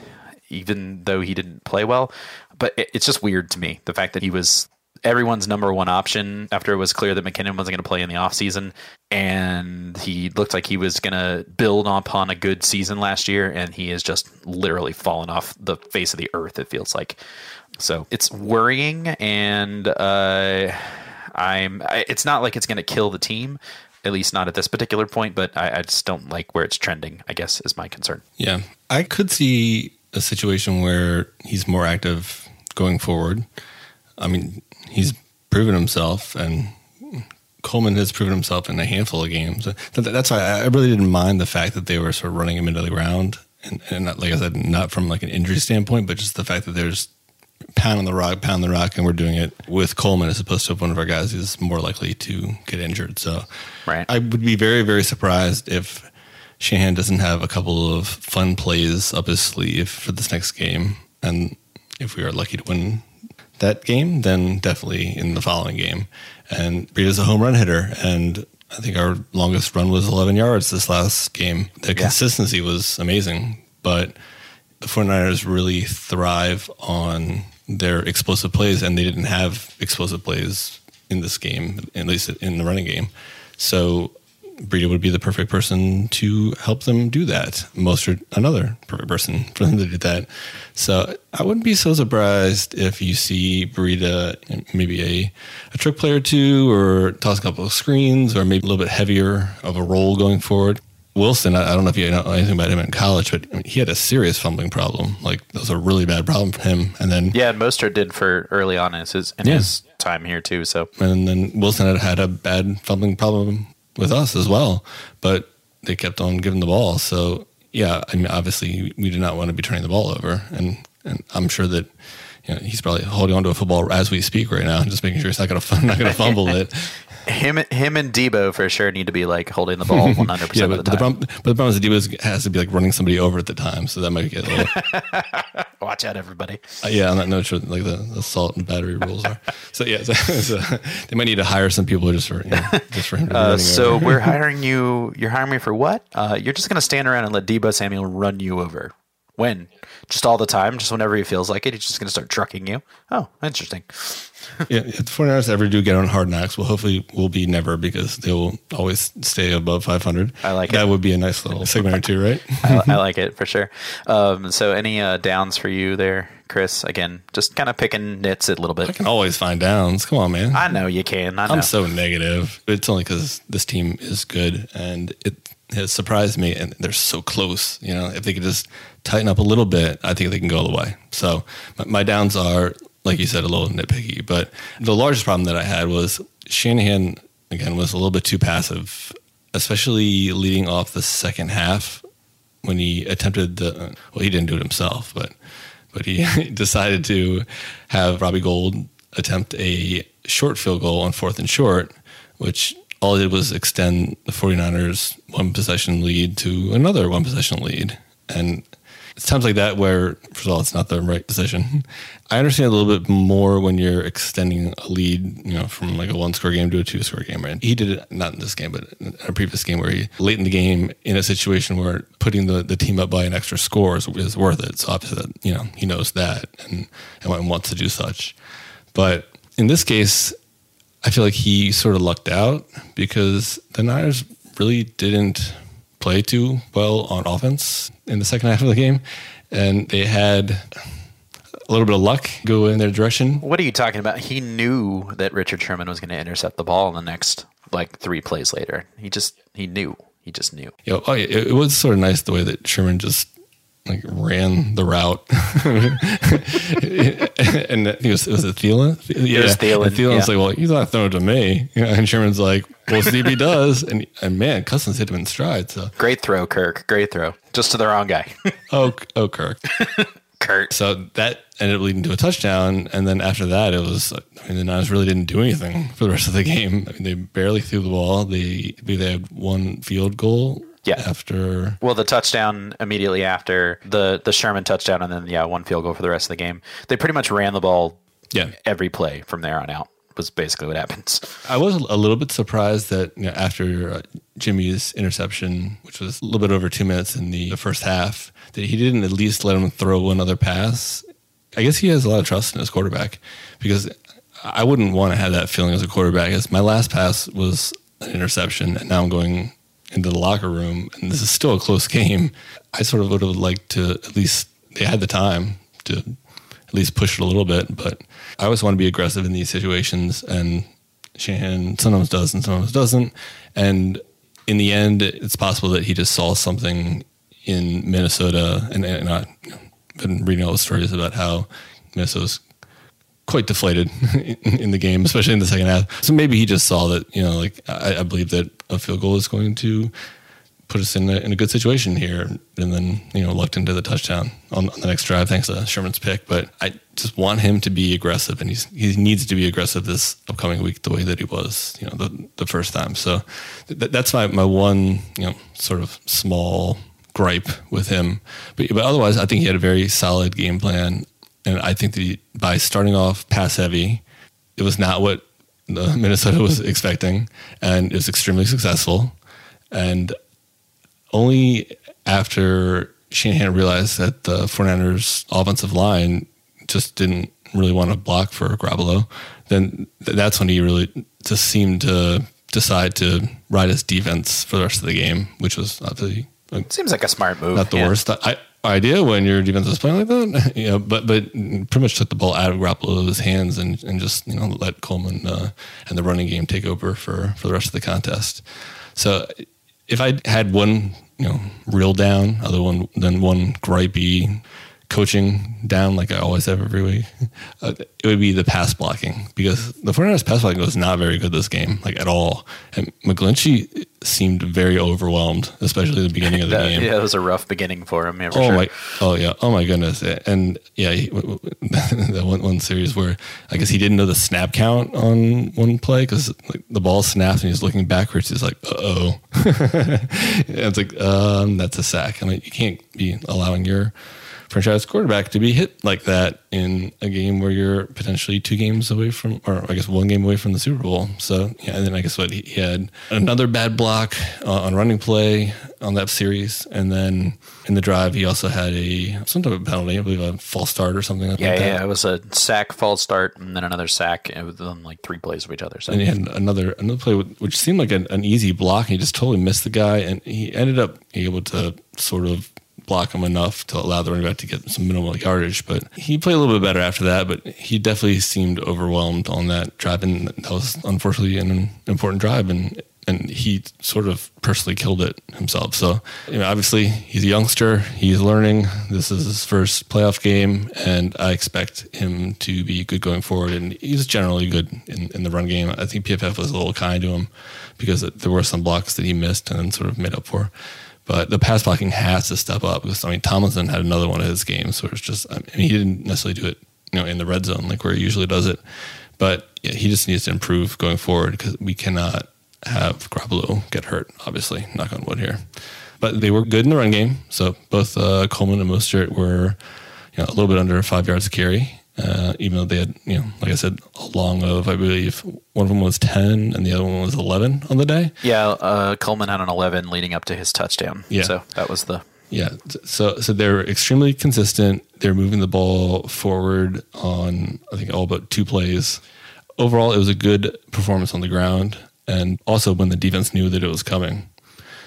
even though he didn't play well but it, it's just weird to me the fact that he was everyone's number one option after it was clear that McKinnon wasn't going to play in the offseason. and he looked like he was going to build upon a good season last year, and he has just literally fallen off the face of the earth. It feels like so. It's worrying, and uh, I'm. It's not like it's going to kill the team, at least not at this particular point. But I, I just don't like where it's trending. I guess is my concern. Yeah, I could see a situation where he's more active going forward. I mean, he's proven himself, and Coleman has proven himself in a handful of games. That's why I really didn't mind the fact that they were sort of running him into the ground, and, and not, like I said, not from like an injury standpoint, but just the fact that there's pound on the rock, pound on the rock, and we're doing it with Coleman as opposed to one of our guys who's more likely to get injured. So, right. I would be very, very surprised if Shanahan doesn't have a couple of fun plays up his sleeve for this next game, and if we are lucky to win that game, then definitely in the following game. And Breida's a home run hitter, and I think our longest run was 11 yards this last game. The yeah. consistency was amazing, but the 49ers really thrive on their explosive plays, and they didn't have explosive plays in this game, at least in the running game. So Breida would be the perfect person to help them do that. Mostert, another perfect person for them to do that. So I wouldn't be so surprised if you see Breida maybe a, a trick play or two, or toss a couple of screens, or maybe a little bit heavier of a role going forward. Wilson, I, don't know if you know anything about him in college, but I mean, he had a serious fumbling problem. Like that was a really bad problem for him. And then yeah, Mostert did for early on in his in yeah. his time here too. So and then Wilson had had a bad fumbling problem with us as well, but they kept on giving the ball. So yeah, I mean, obviously we do not want to be turning the ball over, and and I'm sure that you know, he's probably holding on to a football as we speak right now, and just making sure he's not going to not going to fumble it. Him, him, and Deebo for sure need to be like holding the ball 100 yeah, percent of the time. The problem, but the problem is Deebo has to be like running somebody over at the time, so that might get a little. Watch out, everybody. Uh, yeah, I'm not no sure like the assault and battery rules are. So yeah, so, so they might need to hire some people just for you know, just for him. Uh, so we're hiring you. You're hiring me for what? Uh, you're just going to stand around and let Deebo Samuel run you over. When? Just all the time, just whenever he feels like it, he's just going to start trucking you. Oh, interesting. yeah, if the 49ers ever do get on hard knocks, well, hopefully we'll be never because they will always stay above 500. I like that it. That would be a nice little segment or two, right? I, I, like it for sure. Um, so, any uh, downs for you there, Chris? Again, just kind of picking nits a little bit. I can always find downs. Come on, man. I know you can. I am so negative. It's only because this team is good and it has surprised me, and they're so close. You know, if they could just tighten up a little bit, I think they can go all the way. So my, downs are, like you said, a little nitpicky. But the largest problem that I had was Shanahan again was a little bit too passive, especially leading off the second half when he attempted the. Well, he didn't do it himself, but but he decided to have Robbie Gould attempt a short field goal on fourth and short, which all it did was extend the 49ers one possession lead to another one possession lead. And it's times like that where, first of all, it's not the right decision. I understand a little bit more when you're extending a lead, you know, from like a one score game to a two score game, right? He did it not in this game, but in a previous game where he late in the game in a situation where putting the, the team up by an extra score is, is worth it. So obviously, that, you know, he knows that and, and wants to do such. But in this case, I feel like he sort of lucked out because the Niners really didn't play too well on offense in the second half of the game, and they had a little bit of luck go in their direction. What are you talking about? He knew that Richard Sherman was going to intercept the ball in the next like three plays later. He just he knew. He just knew. Yeah, oh, it, it was sort of nice the way that Sherman just like ran the route, and it was, it was it Thielen. Yeah, it was Thielen. And Thielen's yeah. like, "Well, he's not throwing it to me," and Sherman's like, "We'll see if he does." And and man, Cousins hit him in stride. So great throw, Kirk. Great throw, just to the wrong guy. oh, oh, Kirk. Kurt. So that ended up leading to a touchdown, and then after that, it was. I mean, the Niners really didn't do anything for the rest of the game. I mean, they barely threw the ball. They they had one field goal yeah. After well, the touchdown immediately after the the Sherman touchdown, and then yeah, one field goal for the rest of the game. They pretty much ran the ball. Yeah. Every play from there on out was basically what happens. I was a little bit surprised that you know, after uh, Jimmy's interception, which was a little bit over two minutes in the, the first half, that he didn't at least let him throw another pass. I guess he has a lot of trust in his quarterback because I wouldn't want to have that feeling as a quarterback. As my last pass was an interception, and now I'm going into the locker room, and this is still a close game. I sort of would have liked to at least they had the time to at least push it a little bit, but I always want to be aggressive in these situations, and Shanahan sometimes does and sometimes doesn't. And in the end, it's possible that he just saw something in Minnesota, and, and I've been reading all the stories about how Minnesota's quite deflated in, in, the game, especially in the second half. So maybe he just saw that, you know, like I, I believe that a field goal is going to put us in a, in a good situation here, and then you know lucked into the touchdown on, on, the next drive thanks to Sherman's pick. But I just want him to be aggressive, and he's he needs to be aggressive this upcoming week the way that he was, you know, the the first time. So th- that's my my one you know sort of small gripe with him. But but otherwise, I think he had a very solid game plan, and I think that by starting off pass heavy, it was not what uh, Minnesota was expecting, and it was extremely successful. And only after Shanahan realized that the 49ers offensive line just didn't really want to block for Garoppolo, then that's when he really just seemed to decide to ride his defense for the rest of the game, which was obviously like, seems like a smart move. Not the yeah. worst I, idea when your defense is playing like that, you know. But but pretty much took the ball out of Garoppolo's hands and, and just you know let Coleman uh, and the running game take over for for the rest of the contest. So if I had one you know, real down, other one than one gripey coaching down like I always have every week, uh, it would be the pass blocking because the 49ers pass blocking was not very good this game, like at all. And McGlinchey seemed very overwhelmed, especially at the beginning of the that, game. Yeah, it was a rough beginning for him. Yeah, for oh sure. my! Oh yeah! Oh my goodness! And yeah, he, that one one series where I guess he didn't know the snap count on one play because like, the ball snaps and he's looking backwards. He's like, "Uh oh!" And it's like, um, that's a sack. I mean, you can't be allowing your franchise quarterback to be hit like that in a game where you're potentially two games away from, or I guess one game away from the Super Bowl. So yeah, and then I guess what he had another bad block uh, on running play on that series, and then in the drive he also had a some type of penalty, I believe a false start or something. Like yeah, that. yeah, it was a sack, false start, and then another sack and within like three plays of each other. So. And he had another another play which seemed like an, an easy block. He just totally missed the guy, and he ended up able to sort of block him enough to allow the running back to get some minimal yardage. But he played a little bit better after that. But he definitely seemed overwhelmed on that drive, and that was unfortunately an important drive. And and he sort of personally killed it himself. So, you know, obviously he's a youngster. He's learning. This is his first playoff game, and I expect him to be good going forward. And he's generally good in, in the run game. I think PFF was a little kind to him because there were some blocks that he missed and sort of made up for. But the pass blocking has to step up because I mean Tomlinson had another one of his games where it's just I mean he didn't necessarily do it you know in the red zone like where he usually does it, but yeah, he just needs to improve going forward because we cannot have Garoppolo get hurt. Obviously, knock on wood here, but they were good in the run game. So both uh, Coleman and Mostert were you know a little bit under five yards of carry, uh, even though they had, you know, like I said, a long of, I believe one of them was 10 and the other one was 11 on the day. Yeah. Uh, Coleman had an 11 leading up to his touchdown. Yeah. So that was the. Yeah. So, so they're extremely consistent. They're moving the ball forward on, I think, all but two plays. Overall, it was a good performance on the ground. And also when the defense knew that it was coming.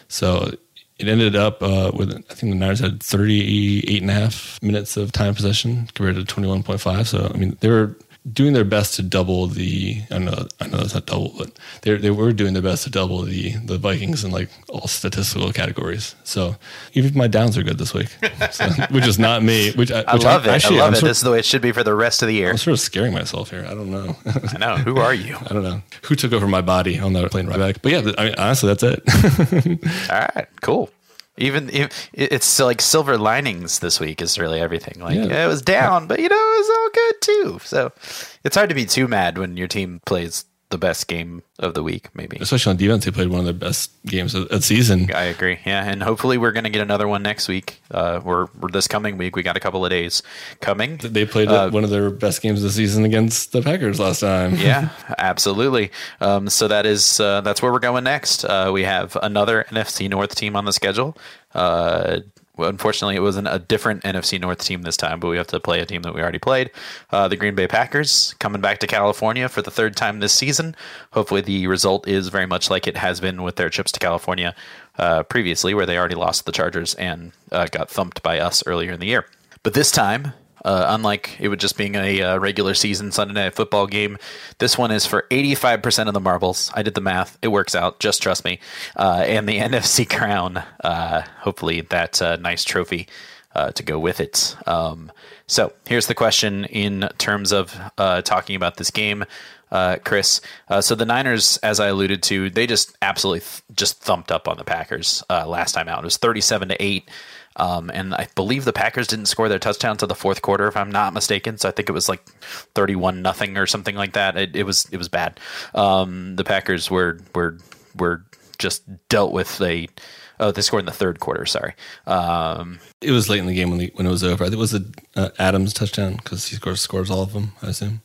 So it ended up uh, with I think the Niners had 38 and a half minutes of time possession compared to 21.5. So I mean they were doing their best to double the I know I know it's not double, but they they were doing their best to double the the Vikings in like all statistical categories. So even my downs are good this week, so, which is not me. Which I, which I love I, it. Actually, I love I'm it. This is the way it should be for the rest of the year. I'm sort of scaring myself here. I don't know. I know. Who are you? I don't know who took over my body on that plane right back. But yeah, I mean, honestly, that's it. all right, cool even if it's like silver linings this week is really everything. Like yeah. it was down, but you know was all good too. So it's hard to be too mad when your team plays the best game of the week, maybe. Especially on defense, they played one of their best games of the season. I agree. Yeah, and hopefully we're going to get another one next week. Uh, we're, we're, this coming week. We got a couple of days coming. They played uh, one of their best games of the season against the Packers last time. yeah, absolutely. Um, so that is uh, that's where we're going next. Uh, we have another NFC North team on the schedule. Well, unfortunately, it wasn't a different NFC North team this time, but we have to play a team that we already played. Uh, the Green Bay Packers coming back to California for the third time this season. Hopefully, the result is very much like it has been with their trips to California uh, previously, where they already lost the Chargers and uh, got thumped by us earlier in the year. But this time, uh, unlike it would just being a uh, regular season Sunday night football game, this one is for 85% of the marbles. I did the math. It works out. Just trust me. Uh, and the NFC crown, uh, hopefully, that uh, nice trophy uh, to go with it. Um, so here's the question in terms of talking about this game. Chris, so the Niners, as I alluded to, they just absolutely th- just thumped up on the Packers last time out. It was 37 to 8. Um, and I believe the Packers didn't score their touchdown to the fourth quarter, if I'm not mistaken. So I think it was like 31 nothing or something like that. It, it was it was bad. Um, the Packers were were were just dealt with a. Oh, they scored in the third quarter. Sorry. Um, it was late in the game when the, when it was over. I think it was a uh, Adams touchdown because he scores scores all of them. I assume.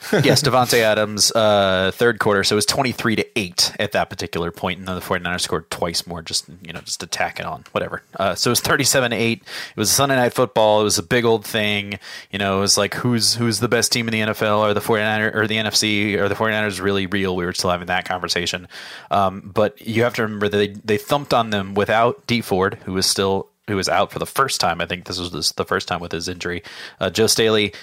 yes, Davante Adams, uh, third quarter. So it was 23 to 8 at that particular point. And then the 49ers scored twice more, just, you know, just attacking on, whatever. Uh, so it was 37 to 8. It was Sunday night football. It was a big old thing. You know, it was like, who's who's the best team in the NFL or the 49ers or the NFC or the 49ers really real? We were still having that conversation. Um, but you have to remember that they, they thumped on them without Dee Ford, who was still who was out for the first time. I think this was the first time with his injury. Uh, Joe Staley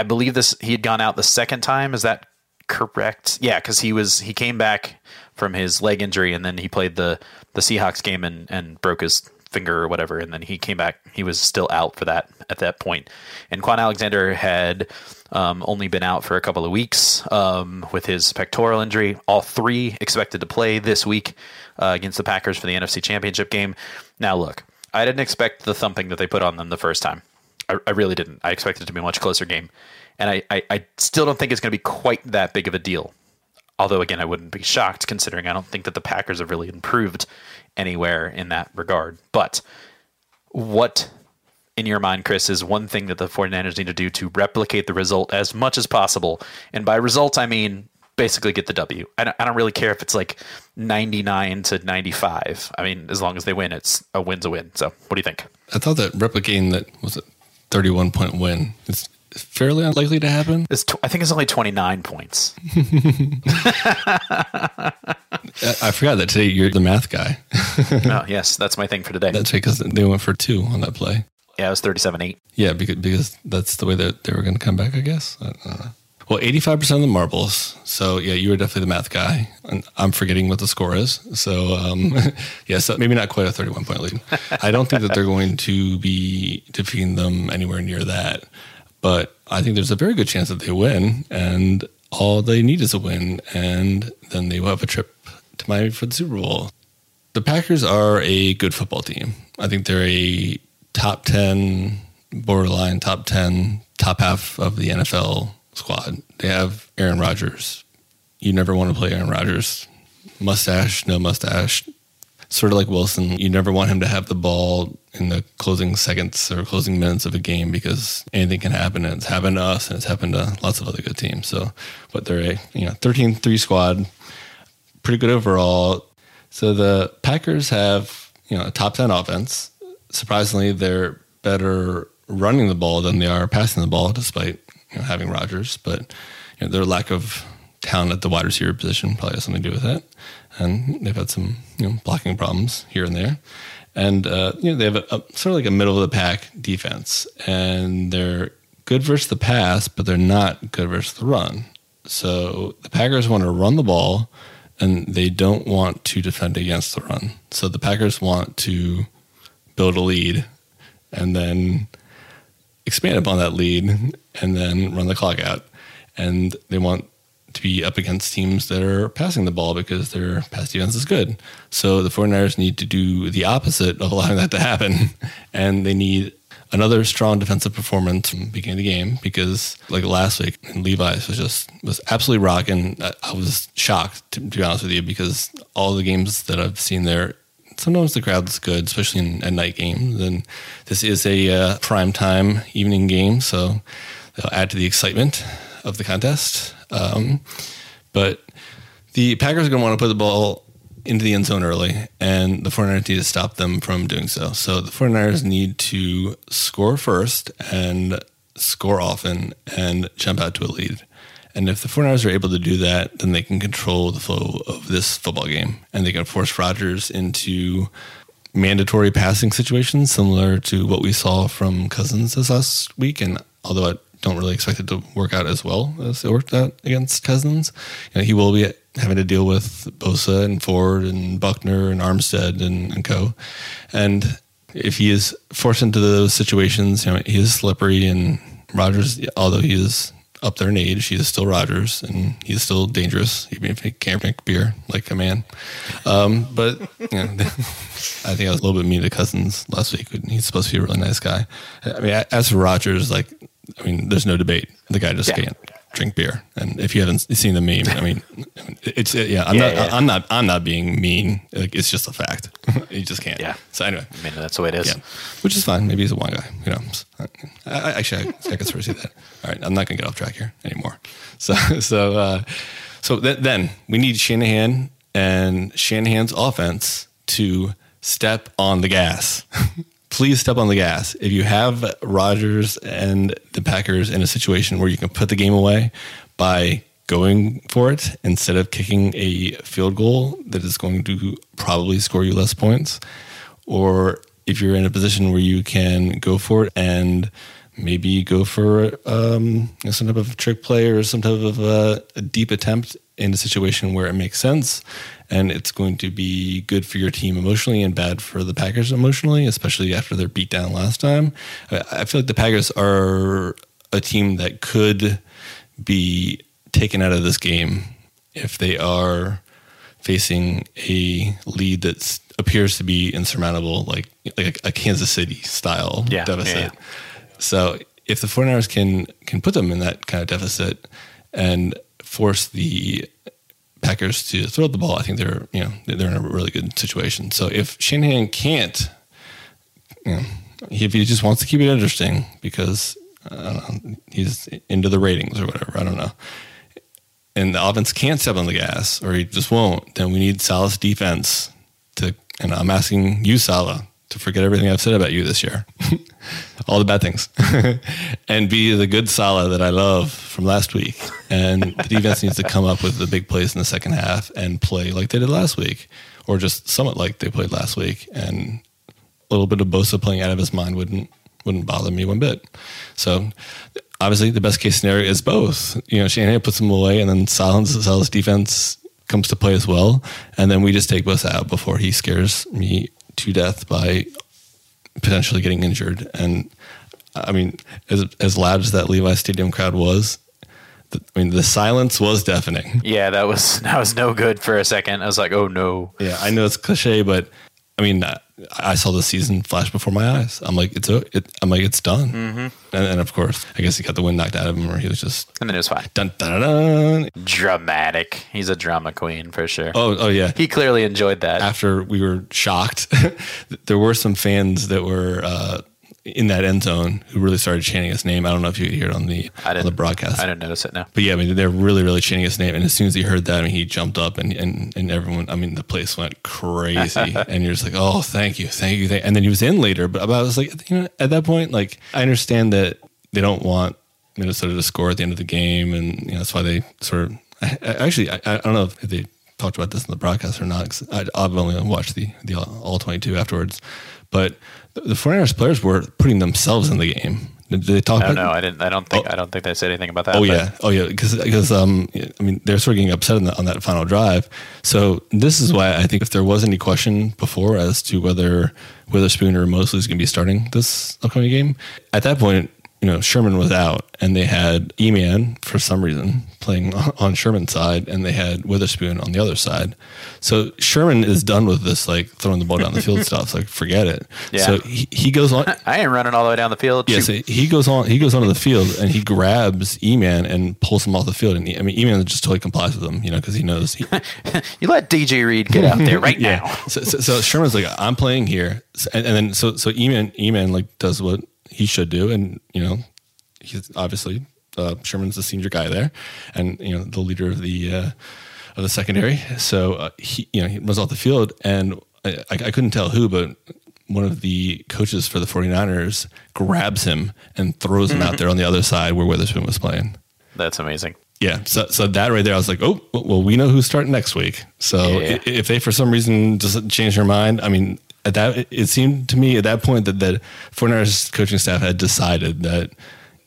I believe this he had gone out the second time. Is that correct? Yeah, because he was he came back from his leg injury and then he played the the Seahawks game and and broke his finger or whatever, and then he came back. He was still out for that at that point. And Kwon Alexander had um, only been out for a couple of weeks um, with his pectoral injury. All three expected to play this week uh, against the Packers for the NFC Championship game. Now, look, I didn't expect the thumping that they put on them the first time. I, I really didn't. I expected it to be a much closer game. And I, I, I still don't think it's going to be quite that big of a deal. Although, again, I wouldn't be shocked considering I don't think that the Packers have really improved anywhere in that regard. But what, in your mind, Chris, is one thing that the 49ers need to do to replicate the result as much as possible? And by result, I mean basically get the W. I don't, I don't really care if it's like 99 to 95. I mean, as long as they win, it's a win's a win. So, what do you think? I thought that replicating that was it 31 point win. It's fairly unlikely to happen. It's tw- I think it's only 29 points. I forgot that today you're the math guy. oh, yes, that's my thing for today. That's because they went for two on that play. Yeah, it was 37 8. Yeah, because, because that's the way that they were going to come back, I guess. I well, 85% of the marbles. So, yeah, you were definitely the math guy. And I'm forgetting what the score is. So, um, yeah, so maybe not quite a 31 point lead. I don't think that they're going to be defeating them anywhere near that. But I think there's a very good chance that they win. And all they need is a win. And then they will have a trip to Miami for the Super Bowl. The Packers are a good football team. I think they're a top 10, borderline top 10, top half of the NFL squad. They have Aaron Rodgers. You never want to play Aaron Rodgers. Mustache, no mustache. Sort of like Wilson. You never want him to have the ball in the closing seconds or closing minutes of a game because anything can happen. And it's happened to us and it's happened to lots of other good teams. So, but they're a you know 13-3 squad, pretty good overall. So the Packers have you know a top 10 offense. Surprisingly, they're better running the ball than they are passing the ball, despite you know, having Rodgers, but you know, their lack of talent at the wide receiver position probably has something to do with it. And they've had some you know blocking problems here and there. And uh, you know they have a, a, sort of like a middle of the pack defense, and they're good versus the pass, but they're not good versus the run. So the Packers want to run the ball, and they don't want to defend against the run. So the Packers want to build a lead, and then expand upon that lead and then run the clock out. And they want to be up against teams that are passing the ball because their pass defense is good. So the 49ers need to do the opposite of allowing that to happen. And they need another strong defensive performance from the beginning of the game because like last week Levi's was just was absolutely rocking. I, was shocked to, to, be honest with you because all the games that I've seen there sometimes the crowd's good, especially in a night game. Then this is a uh, prime time evening game, so they'll add to the excitement of the contest. Um, but the Packers are going to want to put the ball into the end zone early, and the 49ers need to stop them from doing so. So the 49ers need to score first and score often and jump out to a lead. And if the 49ers are able to do that, then they can control the flow of this football game and they can force Rodgers into mandatory passing situations similar to what we saw from Cousins this last week. And although I don't really expect it to work out as well as it worked out against Cousins, you know, he will be having to deal with Bosa and Ford and Buckner and Armstead and, and co. And if he is forced into those situations, you know, he is slippery and Rodgers, although he is up there in age, he is still Rodgers, and he's still dangerous, even if he can't drink beer like a man. Um, but you know, I think I was a little bit mean to Cousins last week. He's supposed to be a really nice guy. I mean, as for Rodgers, like, I mean, there's no debate. The guy just Yeah. can't drink beer. And if you haven't seen the meme, I mean, it's yeah. I'm Yeah, not. yeah. I'm not. I'm not being mean. Like, it's just a fact. you just can't. Yeah. So anyway, I mean, that's the way it is. yeah, which is fine. Maybe he's a wine guy. You know. I, I, actually, I, I can sort of see that. All right, I'm not going to get off track here anymore. So, so, uh, so th- then we need Shanahan and Shanahan's offense to step on the gas. Please step on the gas. If you have Rodgers and the Packers in a situation where you can put the game away by going for it instead of kicking a field goal that is going to probably score you less points, or if you're in a position where you can go for it and maybe go for um, some type of trick play or some type of uh, a deep attempt in a situation where it makes sense and it's going to be good for your team emotionally and bad for the Packers emotionally, especially after their beatdown last time. I I feel like the Packers are a team that could be taken out of this game if they are facing a lead that appears to be insurmountable, like like a Kansas City style Yeah, deficit. yeah, yeah. So if the 49ers can can put them in that kind of deficit and force the Packers to throw the ball, I think they're you know they're in a really good situation. So if Shanahan can't, you know, if he just wants to keep it interesting because know, he's into the ratings or whatever, I don't know. And the offense can't step on the gas, or he just won't. Then we need Saleh's defense to. And I'm asking you, Saleh, to forget everything I've said about you this year, all the bad things, and be the good Saleh that I love from last week. And the defense needs to come up with the big plays in the second half and play like they did last week, or just somewhat like they played last week. And a little bit of Bosa playing out of his mind wouldn't wouldn't bother me one bit. So obviously the best case scenario is both. You know, Shanahan puts him away and then Saleh's, Saleh's defense comes to play as well. And then we just take Bosa out before he scares me to death by potentially getting injured. And uh, I mean, as as loud as that Levi Stadium crowd was, the, I mean, the silence was deafening. Yeah, that was that was no good for a second. I was like, oh no. Yeah, I know it's cliche, but I mean, I, I saw the season flash before my eyes. I'm like, it's o- it, I'm like, it's done. Mm-hmm. And, and of course, I guess he got the wind knocked out of him, or he was just And then it was fine. dun dun dun. dun. Dramatic. He's a drama queen for sure. Oh, oh yeah. He clearly enjoyed that. After we were shocked, there were some fans that were uh, in that end zone who really started chanting his name. I don't know if you could hear it on the I on the broadcast. I didn't notice it now. But yeah, I mean, they're really, really chanting his name. And as soon as he heard that, I mean, he jumped up and, and, and everyone, I mean, the place went crazy. and you're just like, oh, thank you, thank you. Thank. And then he was in later. But I was like, you know, at that point, like, I understand that they don't want Minnesota to score at the end of the game. And, you know, that's why they sort of, I, I, actually, I, I don't know if they talked about this in the broadcast or not, because I've only watched the, the all 22 afterwards. But the, the 49ers players were putting themselves in the game. Did they talk I don't about know. I didn't. I don't think. I don't think they said anything about that. Oh yeah, oh yeah, because because um, I mean they're sort of getting upset on, the, on that final drive. So this is why I think if there was any question before as to whether Witherspoon or Moseley is going to be starting this upcoming game, at that point, you know Sherman was out, and they had E-Man for some reason playing on Sherman's side, and they had Witherspoon on the other side. So Sherman is done with this like throwing the ball down the field stuff. Like forget it. Yeah. So he, he goes on. I ain't running all the way down the field. Yeah, so he goes on. He goes onto the field and he grabs E-Man and pulls him off the field. And he, I mean, E-Man just totally complies with him, you know, because he knows. He, you let DJ Reed get out there right yeah. now. So, so, so Sherman's like, I'm playing here, and, and then so so E-Man E-Man like does what he should do, and you know, he's obviously uh, Sherman's the senior guy there, and you know the leader of the uh, of the secondary. So uh, he, you know, he runs off the field, and I, I couldn't tell who, but one of the coaches for the 49ers grabs him and throws him out there on the other side where Witherspoon was playing. That's amazing. Yeah, so so that right there, I was like, oh, well, we know who's starting next week. So yeah. if they for some reason just change their mind, I mean, at that it seemed to me at that point that that 49ers coaching staff had decided that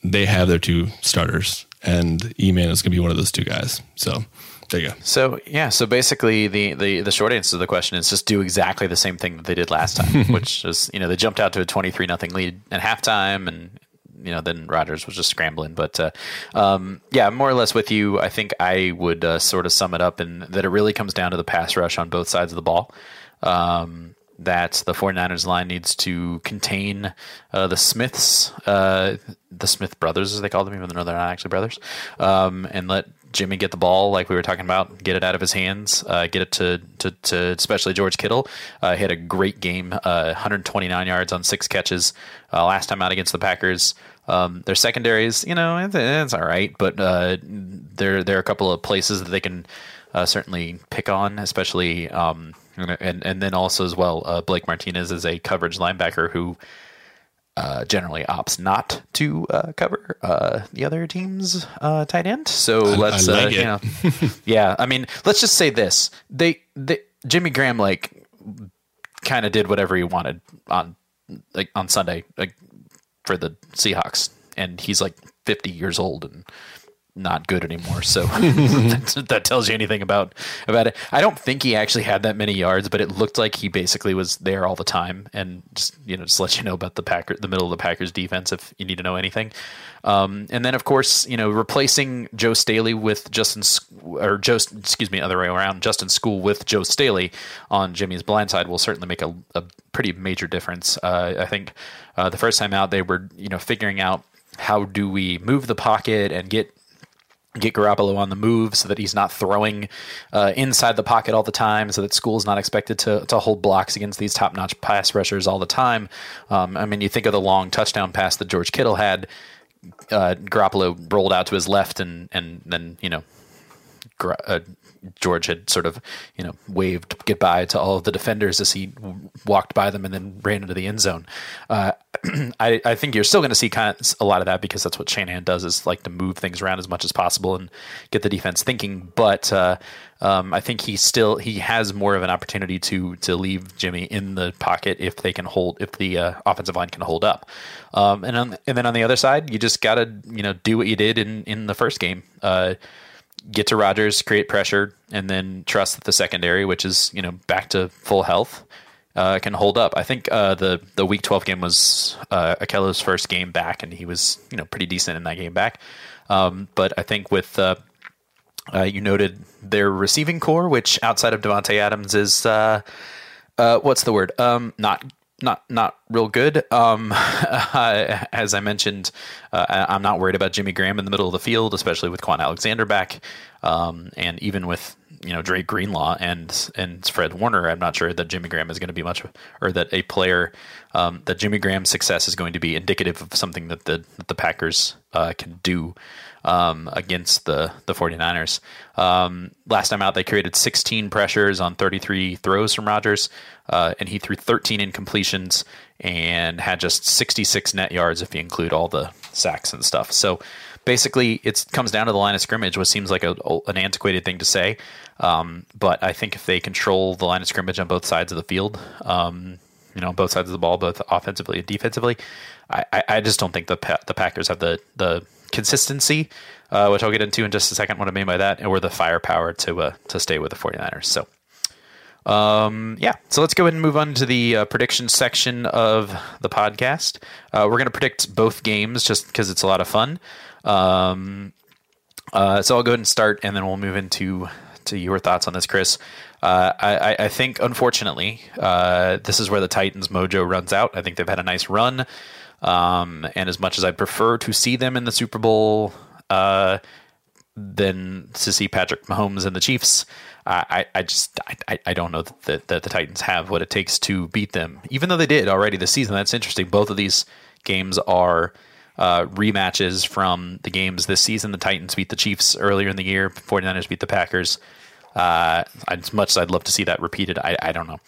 they have their two starters, and E-Man is going to be one of those two guys. So there you go. So yeah, so basically the, the the short answer to the question is just do exactly the same thing that they did last time, which is you know they jumped out to a twenty three nothing lead at halftime, and you know then Rodgers was just scrambling. But uh, um, yeah, more or less with you. I think I would uh, sort of sum it up in that it really comes down to the pass rush on both sides of the ball. Um, that the 49ers line needs to contain uh, the Smiths, uh, the Smith brothers, as they call them, even though they're not actually brothers, um, and let Jimmy get the ball, like we were talking about, get it out of his hands, uh, get it to, to, to, especially George Kittle. Uh, he had a great game, uh, 129 yards on six catches uh, last time out against the Packers. Um, their secondaries, you know, it's, it's all right, but there there are a couple of places that they can certainly pick on, especially. Um, and and then also as well, uh, Blake Martinez is a coverage linebacker who uh, generally opts not to uh, cover uh, the other team's uh, tight end. So I, let's, I like uh, you know, yeah. I mean, let's just say this: they, they Jimmy Graham like kind of did whatever he wanted on like on Sunday like for the Seahawks, and he's like 50 years old and not good anymore. So that, that, tells you anything about about it. I don't think he actually had that many yards, but it looked like he basically was there all the time. And just you know, just let you know about the Packer, the middle of the Packers defense, if you need to know anything. Um, and then of course, you know, replacing Joe Staley with Justin or Joe, excuse me, other way around, Justin Skule with Joe Staley on Jimmy's blind side will certainly make a, a pretty major difference. Uh, I think uh, the first time out, they were you know figuring out how do we move the pocket and get get Garoppolo on the move so that he's not throwing uh, inside the pocket all the time, so that Skule's not expected to, to hold blocks against these top notch pass rushers all the time. Um, I mean, you think of the long touchdown pass that George Kittle had. Uh, Garoppolo rolled out to his left, and and then you know, uh, George had sort of, you know, waved goodbye to all of the defenders as he walked by them and then ran into the end zone. Uh, I, I, think you're still going to see kind of a lot of that because that's what Shanahan does is like to move things around as much as possible and get the defense thinking. But uh, um, I think he still he has more of an opportunity to to leave Jimmy in the pocket if they can hold if the uh, offensive line can hold up. Um, and on, and then on the other side, you just got to you know do what you did in in the first game. Uh, get to Rodgers, create pressure, and then trust that the secondary, which is you know back to full health, uh, can hold up. I think uh, the the Week 12 game was uh, Ahkello's first game back, and he was you know pretty decent in that game back. Um, but I think with uh, uh, you noted their receiving corps, which outside of Davante Adams is uh, uh, what's the word? Um, not not not real good. Um, as I mentioned, uh, I'm not worried about Jimmy Graham in the middle of the field, especially with Kwon Alexander back, um, and even with you know Dre Greenlaw and and Fred Warner. I'm not sure that Jimmy Graham is going to be much, or that a player um, that Jimmy Graham's success is going to be indicative of something that the that the Packers uh, can do um, against the the 49ers. Um, last time out, they created 16 pressures on 33 throws from Rodgers, uh, and he threw 13 incompletions and had just 66 net yards if you include all the sacks and stuff. So basically, it comes down to the line of scrimmage, which seems like a, an antiquated thing to say. Um, but I think if they control the line of scrimmage on both sides of the field, um, you know, both sides of the ball, both offensively and defensively, I, I just don't think the the Packers have the the consistency, uh, which I'll get into in just a second what I mean by that, or the firepower to uh, to stay with the 49ers. So, um, yeah, so let's go ahead and move on to the uh, prediction section of the podcast. Uh, we're going to predict both games just because it's a lot of fun. Um, uh, so I'll go ahead and start, and then we'll move into to your thoughts on this, Chris. Uh, I, I, think, unfortunately, this is where the Titans' mojo runs out. I think they've had a nice run. Um, and as much as I prefer to see them in the Super Bowl uh, than to see Patrick Mahomes and the Chiefs, I, I just I, I don't know that, that the Titans have what it takes to beat them. Even though they did already this season, that's interesting. Both of these games are uh, rematches from the games this season. The Titans beat the Chiefs earlier in the year. 49ers beat the Packers Uh, as much as I'd love to see that repeated, I, I don't know.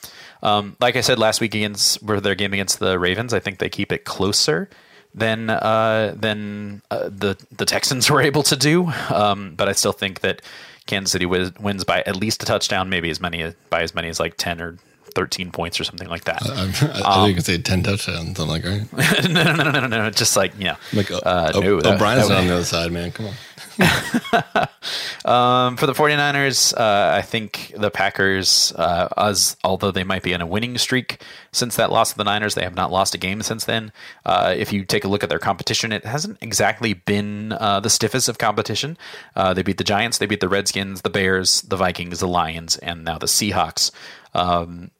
Um, like I said last week against where their game against the Ravens, I think they keep it closer than uh, than uh, the the Texans were able to do. Um, but I still think that Kansas City wins by at least a touchdown, maybe as many by as many as like ten or 13 points or something like that. I, I, I um, think you could say 10 touchdowns. I'm like, right? no, no, no, no, no, Just like, you know. Like, uh, uh, no, O'Brien's on the other side, man. Come on. um, for the 49ers, uh, I think the Packers, uh, as although they might be in a winning streak since that loss to the Niners, they have not lost a game since then. Uh, if you take a look at their competition, it hasn't exactly been uh, the stiffest of competition. Uh, they beat the Giants, they beat the Redskins, the Bears, the Vikings, the Lions, and now the Seahawks. Um,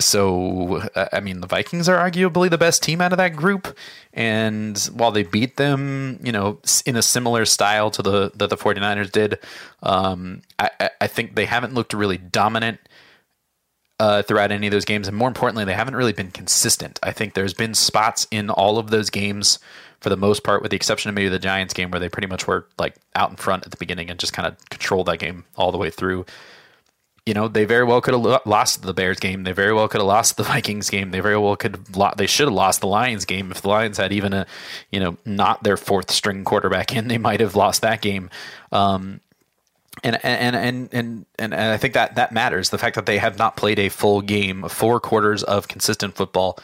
so I mean, the Vikings are arguably the best team out of that group, and while they beat them, you know, in a similar style to the that the 49ers did, um, I, I think they haven't looked really dominant uh, throughout any of those games, and more importantly, they haven't really been consistent. I think there's been spots in all of those games, for the most part, with the exception of maybe the Giants game, where they pretty much were like out in front at the beginning and just kind of controlled that game all the way through you know, they very well could have lost the Bears game. They very well could have lost the Vikings game. They very well could have lo- they should have lost the Lions game if the Lions had even a, you know, not their fourth string quarterback in. They might have lost that game. Um, and, and and and and I think that that matters. The fact that they have not played a full game, four quarters of consistent football,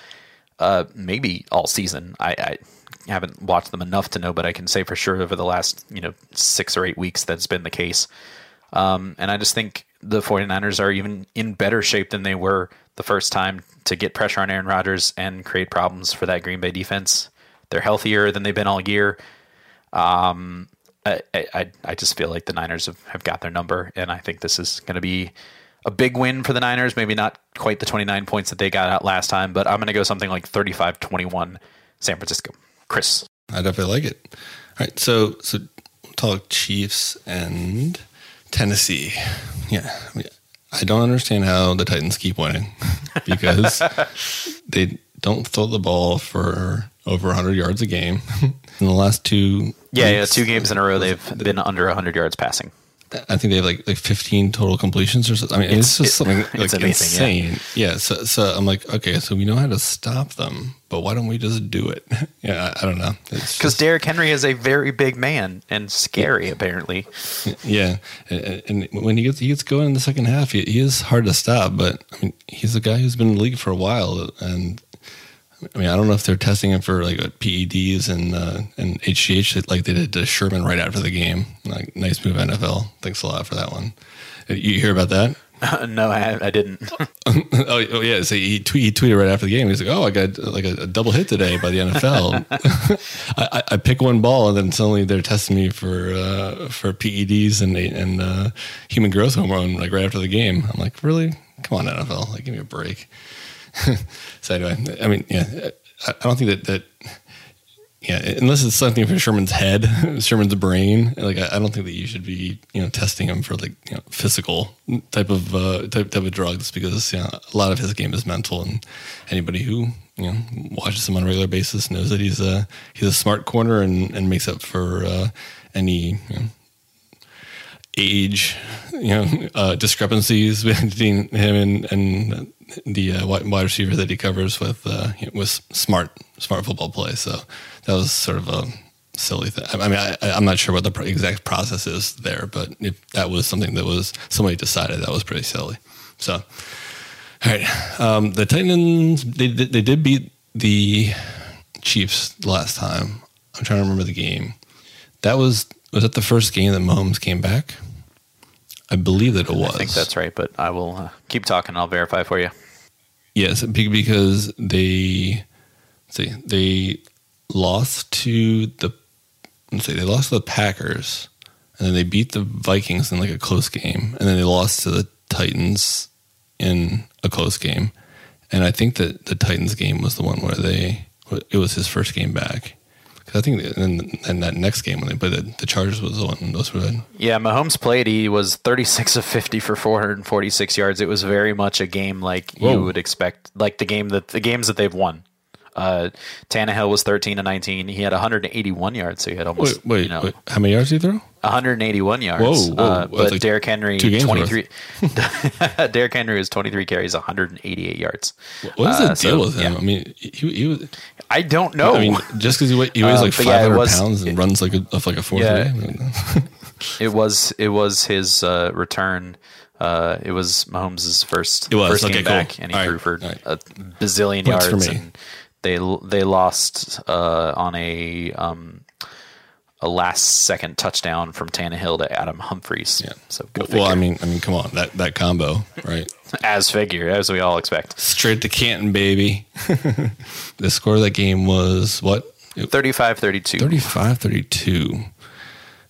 uh, maybe all season. I, I haven't watched them enough to know, but I can say for sure over the last you know six or eight weeks that's been the case. Um, and I just think the 49ers are even in better shape than they were the first time to get pressure on Aaron Rodgers and create problems for that Green Bay defense. They're healthier than they've been all year. Um, I, I, I just feel like the Niners have, have got their number, and I think this is going to be a big win for the Niners. Maybe not quite the 29 points that they got out last time, but I'm going to go something like 35 21 San Francisco. Chris. I definitely like it. All right. So, so talk Chiefs and Tennessee. Yeah. I, mean, I don't understand how the Titans keep winning because they don't throw the ball for over 100 yards a game. In the last two Yeah, weeks, yeah, two games in a row they've been under 100 yards passing. I think they have like like 15 total completions or something. I mean, it's, it's just something like amazing, insane. Yeah. yeah. So, so I'm like, okay, so we know how to stop them, but why don't we just do it? yeah. I, I don't know. Because Derrick Henry is a very big man and scary, yeah. apparently. Yeah. And, and, when he gets, he gets going in the second half, he, he is hard to stop, but I mean, he's a guy who's been in the league for a while and I mean, I don't know if they're testing him for like PEDs and uh, and HGH like they did to Sherman right after the game. Like, nice move, NFL. Thanks a lot for that one. Uh, you hear about that? Uh, no, I, I didn't. oh, oh, yeah, so he, tweet, he, tweeted right after the game. He's like, "Oh, I got like a, a double hit today by the NFL. I, I, pick one ball, and then suddenly they're testing me for uh, for PEDs and and uh, human growth hormone like right after the game. I'm like, really? Come on, NFL, like give me a break." so anyway, I mean, yeah, I don't think that that yeah, unless it's something for Sherman's head, Sherman's brain. Like I, don't think that you should be you know testing him for like you know physical type of uh, type type of drugs because you know, a lot of his game is mental, and anybody who you know watches him on a regular basis knows that he's a he's a smart corner and, and makes up for uh, any you know, age you know uh, discrepancies between him and and the uh, wide receiver that he covers with uh, with smart smart football play. So that was sort of a silly thing. I mean, I, am not sure what the exact process is there, but if that was something that was somebody decided, that was pretty silly. So, all right, um, the Titans they they did beat the Chiefs last time. I'm trying to remember the game. That was was that the first game that Mahomes came back? I believe that it was. I think that's right, but I will uh, keep talking. I'll verify for you. Yes, because they see they lost to the let's see they lost to the Packers, and then they beat the Vikings in like a close game, and then they lost to the Titans in a close game, and I think that the Titans game was the one where they it was his first game back. I think in, in, that next game when they played the, the Chargers was the one those were yeah Mahomes played he was 36 of 50 for 446 yards. It was very much a game like Whoa. you would expect like the game that the games that they've won Uh, Tannehill was 13 to 19. He had 181 yards, so he had almost Wait, wait, you know wait, how many yards did he throw? 181 yards. Whoa, whoa. Uh, but like Derrick Henry 23. Derrick Henry was 23 carries, 188 yards. What is the Uh, deal so, with him? yeah. I mean, he, he was. I don't know. I mean, just because he, weigh- he weighs Uh, like but yeah, 500 was- pounds and runs like a of like a four Yeah. it was it was his uh, return. Uh, it was Mahomes' first It was. first Okay, game cool. back, and he All right, threw for all right. a bazillion Points for yards. me. And they they lost uh, on a um, a last second touchdown from Tannehill to Adam Humphries. Yeah. So go well, I mean, I mean, come on, that that combo, right? as figure as we all expect. Straight to Canton, baby. the score of that game was what? 35-32. 35 32.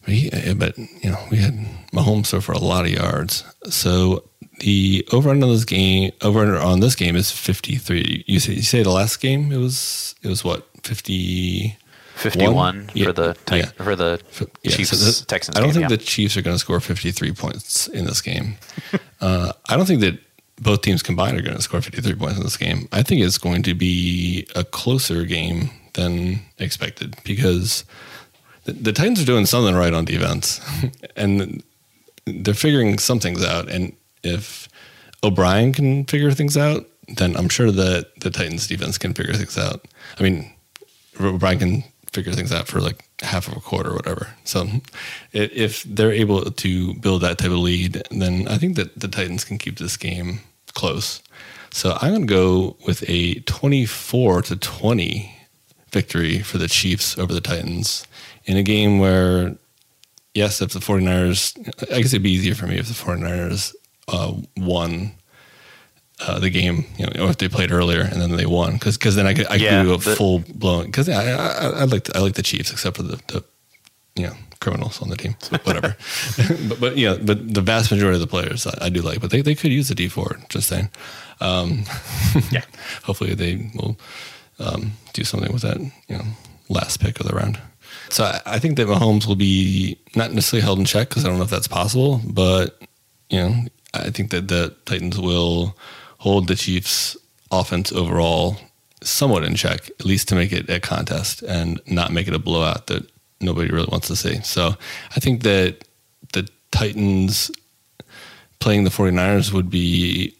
But, he, but, you know, we had Mahomes throw for a lot of yards. So the over under this game, over under on this game is 53. You say, you say the last game, it was, it was what? 50. 51 Yeah, for the yeah. for the Yeah, Chiefs so Texans. I don't game, think the Chiefs are going to score 53 points in this game. uh, I don't think that both teams combined are going to score 53 points in this game. I think it's going to be a closer game than expected because the, the Titans are doing something right on defense and they're figuring some things out. And if O'Brien can figure things out, then I'm sure that the Titans defense can figure things out. I mean, O'Brien can figure things out for like half of a quarter or whatever. So if they're able to build that type of lead, then I think that the Titans can keep this game close. So I'm going to go with a 24 to 20 victory for the Chiefs over the Titans in a game where, yes, if the 49ers, I guess it'd be easier for me if the 49ers uh, won uh, the game, you know, or if they played earlier and then they won, because because then I could I Yeah, could do a the- full blown because I, I I like the, I like the Chiefs except for the, the you know criminals on the team, so whatever. but but yeah, but the vast majority of the players I, I do like, but they, they could use the Dee Ford. Just saying. Um, Yeah. hopefully they will um, do something with that you know last pick of the round. So I, I think that Mahomes will be not necessarily held in check because I don't know if that's possible, but you know I think that the Titans will hold the Chiefs' offense overall somewhat in check, at least to make it a contest and not make it a blowout that nobody really wants to see. So I think that the Titans playing the 49ers would be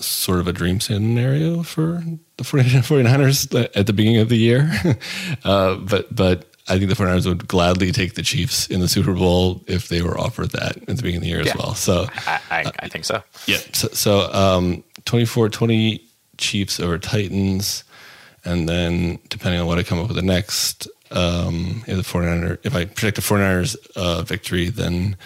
sort of a dream scenario for the 49ers at the beginning of the year. uh, but but I think the 49ers would gladly take the Chiefs in the Super Bowl if they were offered that at the beginning of the year Yeah. as well. So I, I, I think so. yeah. So, so um, 24 20 Chiefs over Titans. And then depending on what I come up with the next, um, if the 49er, if I predict a 49ers uh, victory, then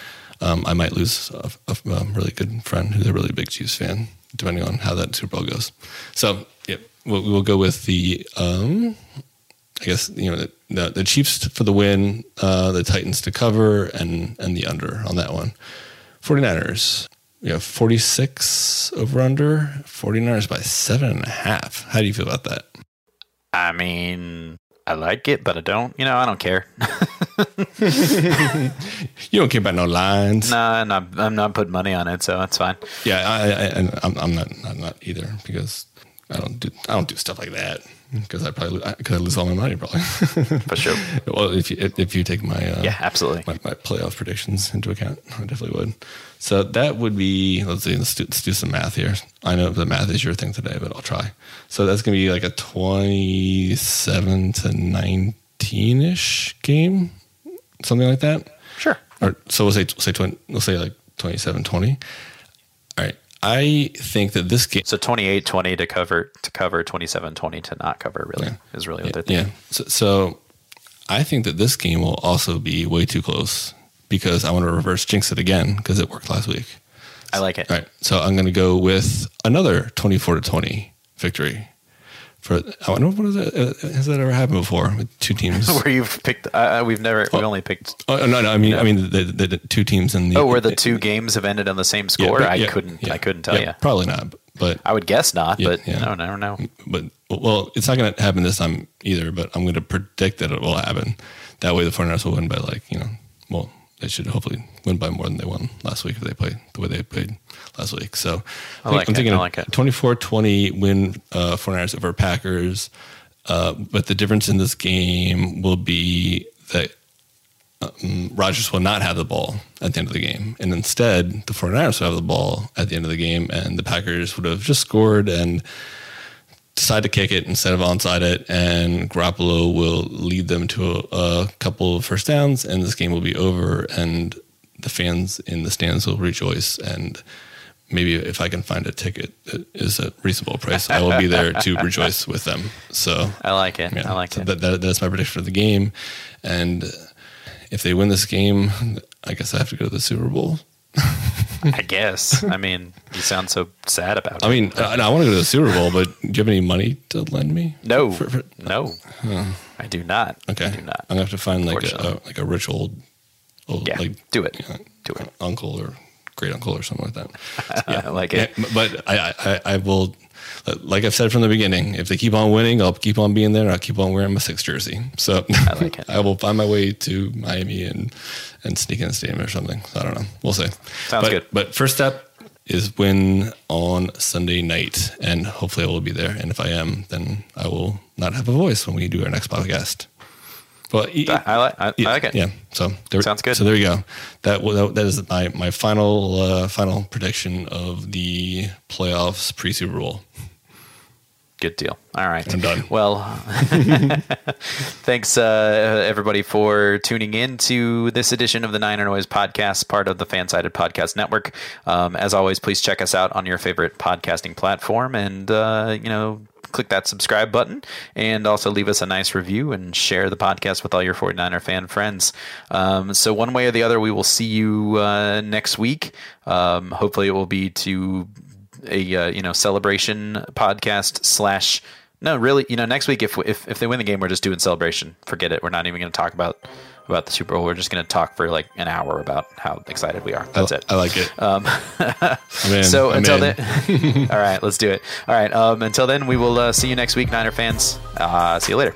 um, I might lose a, a, a really good friend who's a really big Chiefs fan, depending on how that Super Bowl goes. So, yeah, we'll, we'll go with the, um, I guess, you know, the, the, the Chiefs for the win, uh, the Titans to cover, and, and the under on that one. 49ers. We have 46 over under, 49ers by seven and a half. How do you feel about that? I mean, I like it, but I don't. You know, I don't care. You don't care about no lines. no, I'm not, I'm not putting money on it, so that's fine. Yeah, I, I, I'm, I'm not, I'm not either because I don't do, I don't do stuff like that because I probably, because I lose all my money probably. For sure. well, if you, if you take my, uh, Yeah, absolutely. my, my playoff predictions into account. I definitely would. So that would be, let's see, let's do, let's do some math here. I know the math is your thing today, but I'll try. So that's going to be like a 27 to 19 ish game, something like that. Sure. Or so we'll say, say, 20, we'll say like 27 20. All right. I think that this game, So 28-20 to cover to cover 27-20 to not cover really Yeah. is really what they're yeah. thinking. So, so I think that this game will also be way too close because I want to reverse jinx it again because it worked last week. I like it. All right. So I'm going to go with another 24 to 20 victory. For I wonder what is that, uh, has that ever happened before with two teams? Where you've picked uh, we've never we've only picked oh no, no. I mean, I mean the, the, the two teams in the. Oh, where the two games have ended on the same Yeah, score? but- I yeah, couldn't yeah, I couldn't tell yeah, you. Probably not, but I would guess not, Yeah, but yeah. no, never know. but well, it's not going to happen this time either. But I'm going to predict that it will happen. That way, the 49ers will win by like you know, well, they should hopefully win by more than they won last week if they play the way they played last week. So I like I'm it, thinking I like it. 24-20 win uh, 49ers over Packers. Uh, but the difference in this game will be that um, Rodgers will not have the ball at the end of the game. And instead, the 49ers will have the ball at the end of the game, and the Packers would have just scored and decide to kick it instead of onside it. And Garoppolo will lead them to a, a couple of first downs, and this game will be over, and the fans in the stands will rejoice. And maybe if I can find a ticket that is a reasonable price, I will be there to rejoice with them. So I like it. yeah, I like so it. That, that, that's my prediction for the game. And if they win this game, I guess I have to go to the Super Bowl. I guess. I mean, you sound so sad about it. Uh, I mean, I, I want to go to the Super Bowl, but do you have any money to lend me? no, For- for- no, I do not. Okay, I do not. I'm gonna have to find like a, a like a rich old, old Yeah, like do it. you know, Do it. uncle or great uncle or something like that. I like Yeah, it. but I, I I will, like I've said from the beginning, if they keep on winning, I'll keep on being there. and I'll keep on wearing my six jersey. So I like it. I will find my way to Miami and and sneak in the stadium or something. So I don't know. We'll see. Sounds but, good. But first step is win on Sunday night, and hopefully I will be there. And if I am, then I will not have a voice when we do our next podcast. Well, e- I like. I, I like it. yeah. So there, Sounds good. So there you go. That that, that is my my final uh, final prediction of the playoffs pre Super Bowl. Good deal. All right. I'm done. Well, thanks uh, everybody for tuning in to this edition of the Niner Noise podcast, part of the Fansided Podcast Network. Um, as always, please check us out on your favorite podcasting platform, and uh, you know. Click that subscribe button and also leave us a nice review and share the podcast with all your 49er fan friends. Um, so, one way or the other, we will see you uh, next week. Um, hopefully, it will be to a uh, you know celebration podcast slash no really you know next week if, if if they win the game we're just doing celebration. Forget it. We're not even going to talk about about the super bowl. We're just going to talk for like an hour about how excited we are. That's I, it. I like it. I'm in. so I'm until in. then all right let's do it. All right um, until then we will uh, see you next week niner fans. Uh, see you later